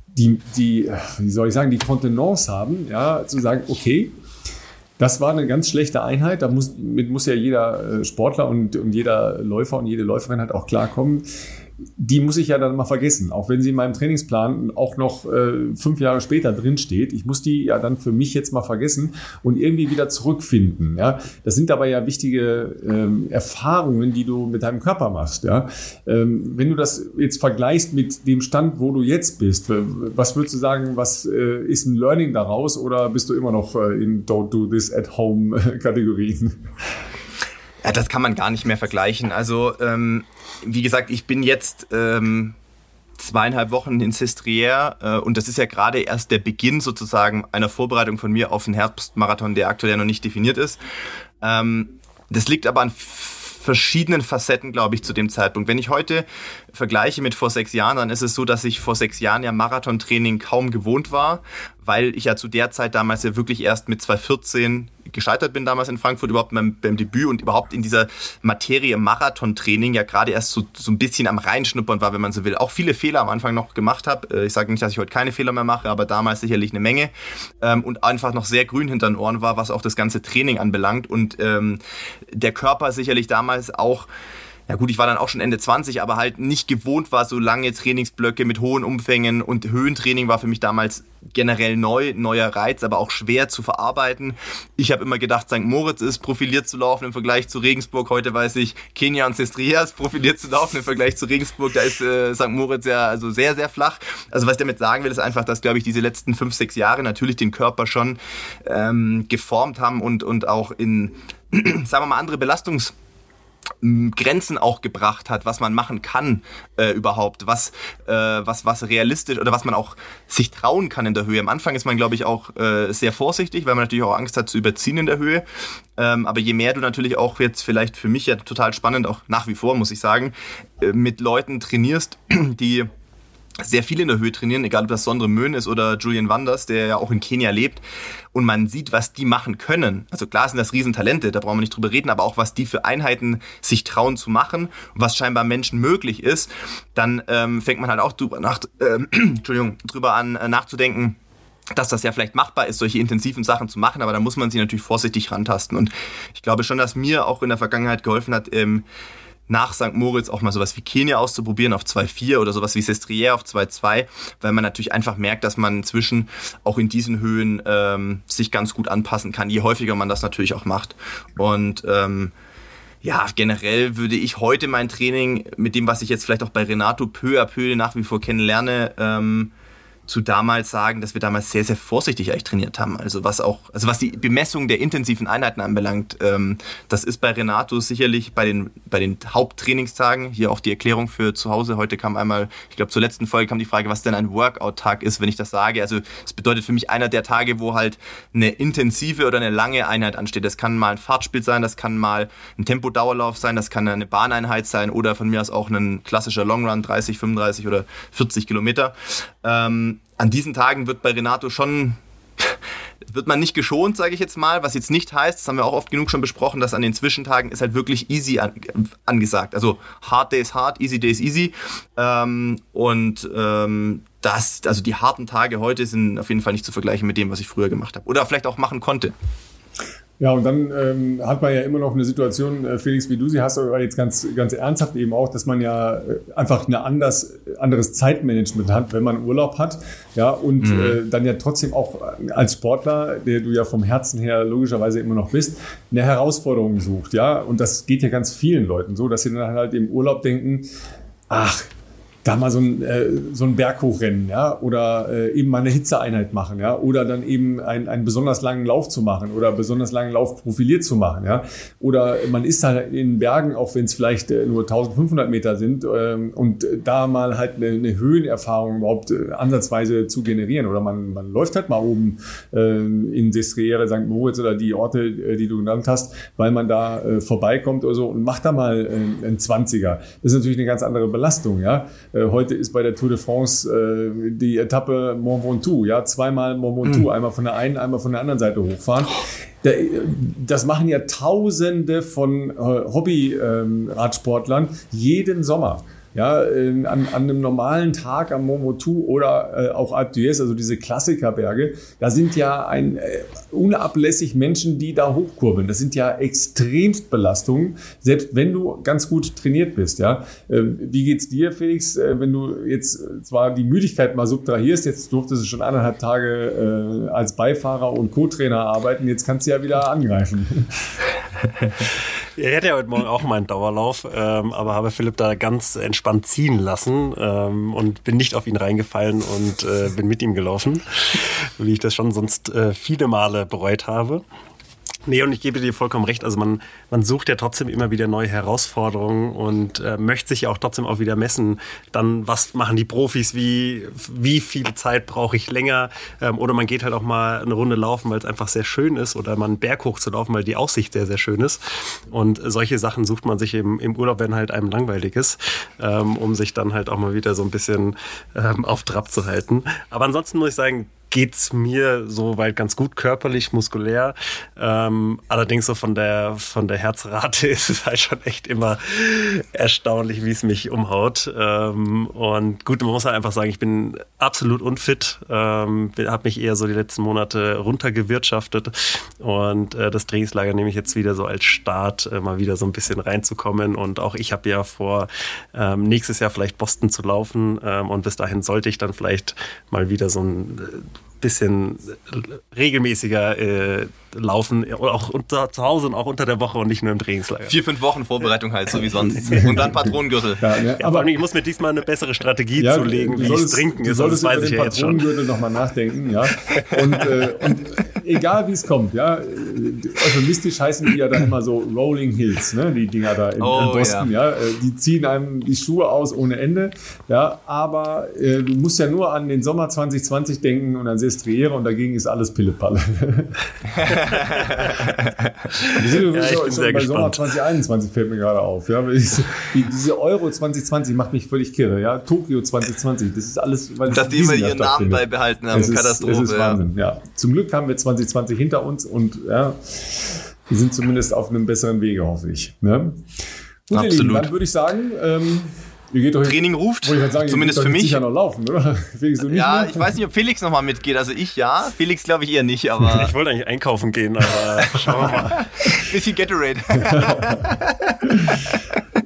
die, die, wie soll ich sagen, die Kontenance haben, ja, zu sagen, okay, das war eine ganz schlechte Einheit. Da muss, mit muss ja jeder äh, Sportler und, und jeder Läufer und jede Läuferin halt auch klarkommen die muss ich ja dann mal vergessen, auch wenn sie in meinem Trainingsplan auch noch äh, fünf Jahre später drin steht. Ich muss die ja dann für mich jetzt mal vergessen und irgendwie wieder zurückfinden. Ja, das sind aber ja wichtige ähm, Erfahrungen, die du mit deinem Körper machst. Ja, ähm, wenn du das jetzt vergleichst mit dem Stand, wo du jetzt bist, was würdest du sagen, was äh, ist ein Learning daraus oder bist du immer noch äh, in Don't do this at home Kategorien? Ja, das kann man gar nicht mehr vergleichen. Also ähm, wie gesagt, ich bin jetzt ähm, zweieinhalb Wochen in Sestriere äh, und das ist ja gerade erst der Beginn sozusagen einer Vorbereitung von mir auf den Herbstmarathon, der aktuell noch nicht definiert ist. Ähm, das liegt aber an verschiedenen Facetten, glaube ich, zu dem Zeitpunkt. Wenn ich heute vergleiche mit vor sechs Jahren, dann ist es so, dass ich vor sechs Jahren ja Marathontraining kaum gewohnt war, weil ich ja zu der Zeit damals ja wirklich erst mit 2014 gescheitert bin, damals in Frankfurt, überhaupt beim, beim Debüt und überhaupt in dieser Materie Marathontraining ja gerade erst so, so ein bisschen am Reinschnuppern war, wenn man so will. Auch viele Fehler am Anfang noch gemacht habe. Äh, ich sage nicht, dass ich heute keine Fehler mehr mache, aber damals sicherlich eine Menge. Ähm, und einfach noch sehr grün hinter den Ohren war, was auch das ganze Training anbelangt. Und ähm, der Körper sicherlich damals auch ja gut, ich war dann auch schon Ende 20, aber halt nicht gewohnt war, so lange Trainingsblöcke mit hohen Umfängen und Höhentraining war für mich damals generell neu, neuer Reiz, aber auch schwer zu verarbeiten. Ich habe immer gedacht, St. Moritz ist profiliert zu laufen im Vergleich zu Regensburg. Heute weiß ich, Kenia und Sestrias ist profiliert zu laufen im Vergleich zu Regensburg. Da ist äh, St. Moritz ja also sehr, sehr flach. Also was ich damit sagen will, ist einfach, dass, glaube ich, diese letzten fünf, sechs Jahre natürlich den Körper schon ähm, geformt haben und, und auch in, [CLEARS THROAT] sagen wir mal, andere Belastungs- Grenzen auch gebracht hat, was man machen kann äh, überhaupt, was, äh, was, was realistisch oder was man auch sich trauen kann in der Höhe. Am Anfang ist man, glaube ich, auch äh, sehr vorsichtig, weil man natürlich auch Angst hat zu überziehen in der Höhe. Ähm, aber je mehr du natürlich auch jetzt vielleicht für mich ja total spannend, auch nach wie vor, muss ich sagen, äh, mit Leuten trainierst, [CLEARS THROAT] die sehr viel in der Höhe trainieren, egal ob das Sondre Möhn ist oder Julian Wanders, der ja auch in Kenia lebt. Und man sieht, was die machen können. Also klar sind das Riesentalente, da brauchen wir nicht drüber reden, aber auch was die für Einheiten sich trauen zu machen was scheinbar Menschen möglich ist, dann ähm, fängt man halt auch drüber, nach, äh, [CLEARS THROAT] Entschuldigung, drüber an äh, nachzudenken, dass das ja vielleicht machbar ist, solche intensiven Sachen zu machen, aber da muss man sie natürlich vorsichtig rantasten. Und ich glaube schon, dass mir auch in der Vergangenheit geholfen hat, ähm, nach St. Moritz auch mal sowas wie Kenia auszuprobieren auf 2,4 oder sowas wie Sestriere auf 2,2, weil man natürlich einfach merkt, dass man inzwischen auch in diesen Höhen ähm, sich ganz gut anpassen kann, je häufiger man das natürlich auch macht. Und ähm, ja, generell würde ich heute mein Training mit dem, was ich jetzt vielleicht auch bei Renato peu à peu nach wie vor kennenlerne, ähm, zu damals sagen, dass wir damals sehr, sehr vorsichtig eigentlich trainiert haben. Also was auch, also was die Bemessung der intensiven Einheiten anbelangt, ähm, das ist bei Renato sicherlich bei den, bei den Haupttrainingstagen, hier auch die Erklärung für zu Hause. Heute kam einmal, ich glaube zur letzten Folge kam die Frage, was denn ein Workout-Tag ist, wenn ich das sage. Also es bedeutet für mich einer der Tage, wo halt eine intensive oder eine lange Einheit ansteht. Das kann mal ein Fahrtspiel sein, das kann mal ein Tempodauerlauf sein, das kann eine Bahneinheit sein oder von mir aus auch ein klassischer Longrun, 30, 35 oder 40 Kilometer. Ähm, an diesen Tagen wird bei Renato schon wird man nicht geschont, sage ich jetzt mal, was jetzt nicht heißt, das haben wir auch oft genug schon besprochen, dass an den Zwischentagen ist halt wirklich easy an, angesagt. Also hard days hard, easy days easy. Ähm, und ähm, das, also die harten Tage heute sind auf jeden Fall nicht zu vergleichen mit dem, was ich früher gemacht habe. Oder vielleicht auch machen konnte. Ja, und dann ähm, hat man ja immer noch eine Situation, äh, Felix, wie du sie hast, aber jetzt ganz, ganz ernsthaft eben auch, dass man ja äh, einfach ein anders, anderes Zeitmanagement hat, wenn man Urlaub hat. Ja, und mhm. äh, dann ja trotzdem auch als Sportler, der du ja vom Herzen her logischerweise immer noch bist, eine Herausforderung sucht. Ja, und das geht ja ganz vielen Leuten so, dass sie dann halt im Urlaub denken, ach, da mal so ein, äh, so ein Berg hochrennen, ja, oder äh, eben mal eine Hitzeeinheit machen, ja, oder dann eben ein, einen besonders langen Lauf zu machen oder besonders langen Lauf profiliert zu machen, ja, oder man ist halt in Bergen, auch wenn es vielleicht äh, nur 1500 Meter sind, äh, und da mal halt eine, eine Höhenerfahrung überhaupt äh, ansatzweise zu generieren, oder man, man läuft halt mal oben äh, in Sestriere, St. Moritz oder die Orte, äh, die du genannt hast, weil man da äh, vorbeikommt oder so und macht da mal äh, einen 20er. Das ist natürlich eine ganz andere Belastung, ja. Äh, heute ist bei der Tour de France äh, die Etappe Mont Ventoux, ja, zweimal Mont Ventoux, mhm. einmal von der einen, einmal von der anderen Seite hochfahren. Das machen ja Tausende von äh, Hobby-Radsportlern ähm, jeden Sommer ja, an, an einem normalen Tag am Momotu oder äh, auch Alpe d'Huez, also diese Klassikerberge, da sind ja ein äh, unablässig Menschen, die da hochkurbeln. Das sind ja extremst Belastungen, selbst wenn du ganz gut trainiert bist. Ja, äh, wie geht's dir, Felix, äh, wenn du jetzt zwar die Müdigkeit mal subtrahierst, jetzt durftest du schon anderthalb Tage äh, als Beifahrer und Co-Trainer arbeiten, jetzt kannst du ja wieder angreifen. [LAUGHS] Ich hätte ja heute Morgen auch meinen Dauerlauf, ähm, aber habe Philipp da ganz entspannt ziehen lassen ähm, und bin nicht auf ihn reingefallen und äh, bin mit ihm gelaufen, wie ich das schon sonst äh, viele Male bereut habe. Nee, und ich gebe dir vollkommen recht. Also man, man sucht ja trotzdem immer wieder neue Herausforderungen und äh, möchte sich ja auch trotzdem auch wieder messen. Dann, was machen die Profis? Wie, wie viel Zeit brauche ich länger? Ähm, oder man geht halt auch mal eine Runde laufen, weil es einfach sehr schön ist. Oder man einen Berg hoch zu laufen, weil die Aussicht sehr, sehr schön ist. Und solche Sachen sucht man sich eben im Urlaub, wenn halt einem langweilig ist, ähm, um sich dann halt auch mal wieder so ein bisschen ähm, auf Trab zu halten. Aber ansonsten muss ich sagen, geht's mir soweit ganz gut körperlich, muskulär. Ähm, allerdings so von der von der Herzrate [LAUGHS] ist es halt schon echt immer erstaunlich, wie es mich umhaut. Ähm, und gut, man muss halt einfach sagen, ich bin absolut unfit, ähm, habe mich eher so die letzten Monate runtergewirtschaftet und äh, das Trainingslager nehme ich jetzt wieder so als Start, äh, mal wieder so ein bisschen reinzukommen. Und auch ich habe ja vor, ähm, nächstes Jahr vielleicht Boston zu laufen ähm, und bis dahin sollte ich dann vielleicht mal wieder so ein bisschen regelmäßiger äh, laufen, auch unter, zu Hause und auch unter der Woche und nicht nur im Trainingslager. Vier, fünf Wochen Vorbereitung halt, so wie sonst. [LAUGHS] Und dann Patronengürtel. Ja, ne? ja, aber ich muss mir diesmal eine bessere Strategie ja, zulegen, wie ich trinken ist. Das weiß ich ja jetzt schon. Patronengürtel nochmal nachdenken, ja. Und, äh, und egal wie es kommt, ja. Euphemistisch heißen die ja dann immer so Rolling Hills, ne? Die Dinger da in, oh, in Boston, ja. ja. Äh, die ziehen einem die Schuhe aus ohne Ende, ja. Aber äh, du musst ja nur an den Sommer 2020 denken und an Sestriere und dagegen ist alles Pillepalle. [LAUGHS] [LAUGHS] [LAUGHS] Wir sind ja, schon, schon bei gespannt. Sommer 2021 fällt mir gerade auf. Ja, diese Euro 2020 macht mich völlig kirre. Ja, Tokio 2020, das ist alles, weil dass die immer ihren Namen beibehalten haben. Es ist, Katastrophe. Es ist Wahnsinn. Ja. ja. Zum Glück haben wir 2020 hinter uns und ja, wir sind zumindest auf einem besseren Wege, hoffe ich. Ne? Gut, Absolut. Lieben, dann würde ich sagen. Ähm, Training ruft, sagen, zumindest für mich. Sicher noch laufen, oder? [LAUGHS] Felix, du nicht ja, mehr? ich weiß nicht, ob Felix noch mal mitgeht. Also ich ja, Felix glaube ich eher nicht, aber... [LAUGHS] Ich wollte eigentlich einkaufen gehen, aber [LAUGHS] schauen wir mal. Bisschen Gatorade.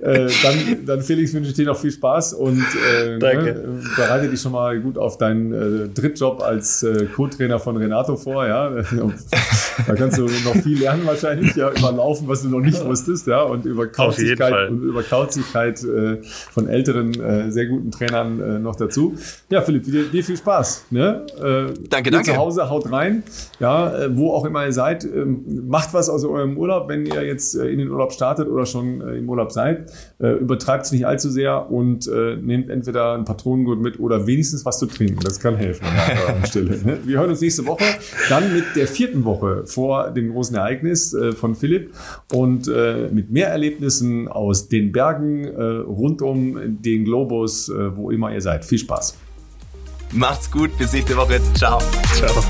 Äh, dann, dann Felix wünsche ich dir noch viel Spaß und äh, ne, bereite dich schon mal gut auf deinen äh, Drittjob als äh, Co-Trainer von Renato vor. Ja? da kannst du noch viel lernen wahrscheinlich, ja, über Laufen, was du noch nicht wusstest, ja, und über Kauzigkeit und über Kauzigkeit äh, von älteren, äh, sehr guten Trainern äh, noch dazu. Ja, Philipp, dir, dir viel Spaß. Ne? Äh, danke, danke. Zu Hause, haut rein. Ja, äh, wo auch immer ihr seid, äh, macht was aus eurem Urlaub, wenn ihr jetzt äh, in den Urlaub startet oder schon äh, im Urlaub seid. Äh, Übertreibt es nicht allzu sehr und äh, nehmt entweder ein Patronengurt mit oder wenigstens was zu trinken. Das kann helfen [LAUGHS] an der Stelle. Ne? Wir hören uns nächste Woche dann mit der vierten Woche vor dem großen Ereignis äh, von Philipp und äh, mit mehr Erlebnissen aus den Bergen äh, rund um den Globus, äh, wo immer ihr seid. Viel Spaß. Macht's gut, bis nächste Woche. Ciao. Ciao.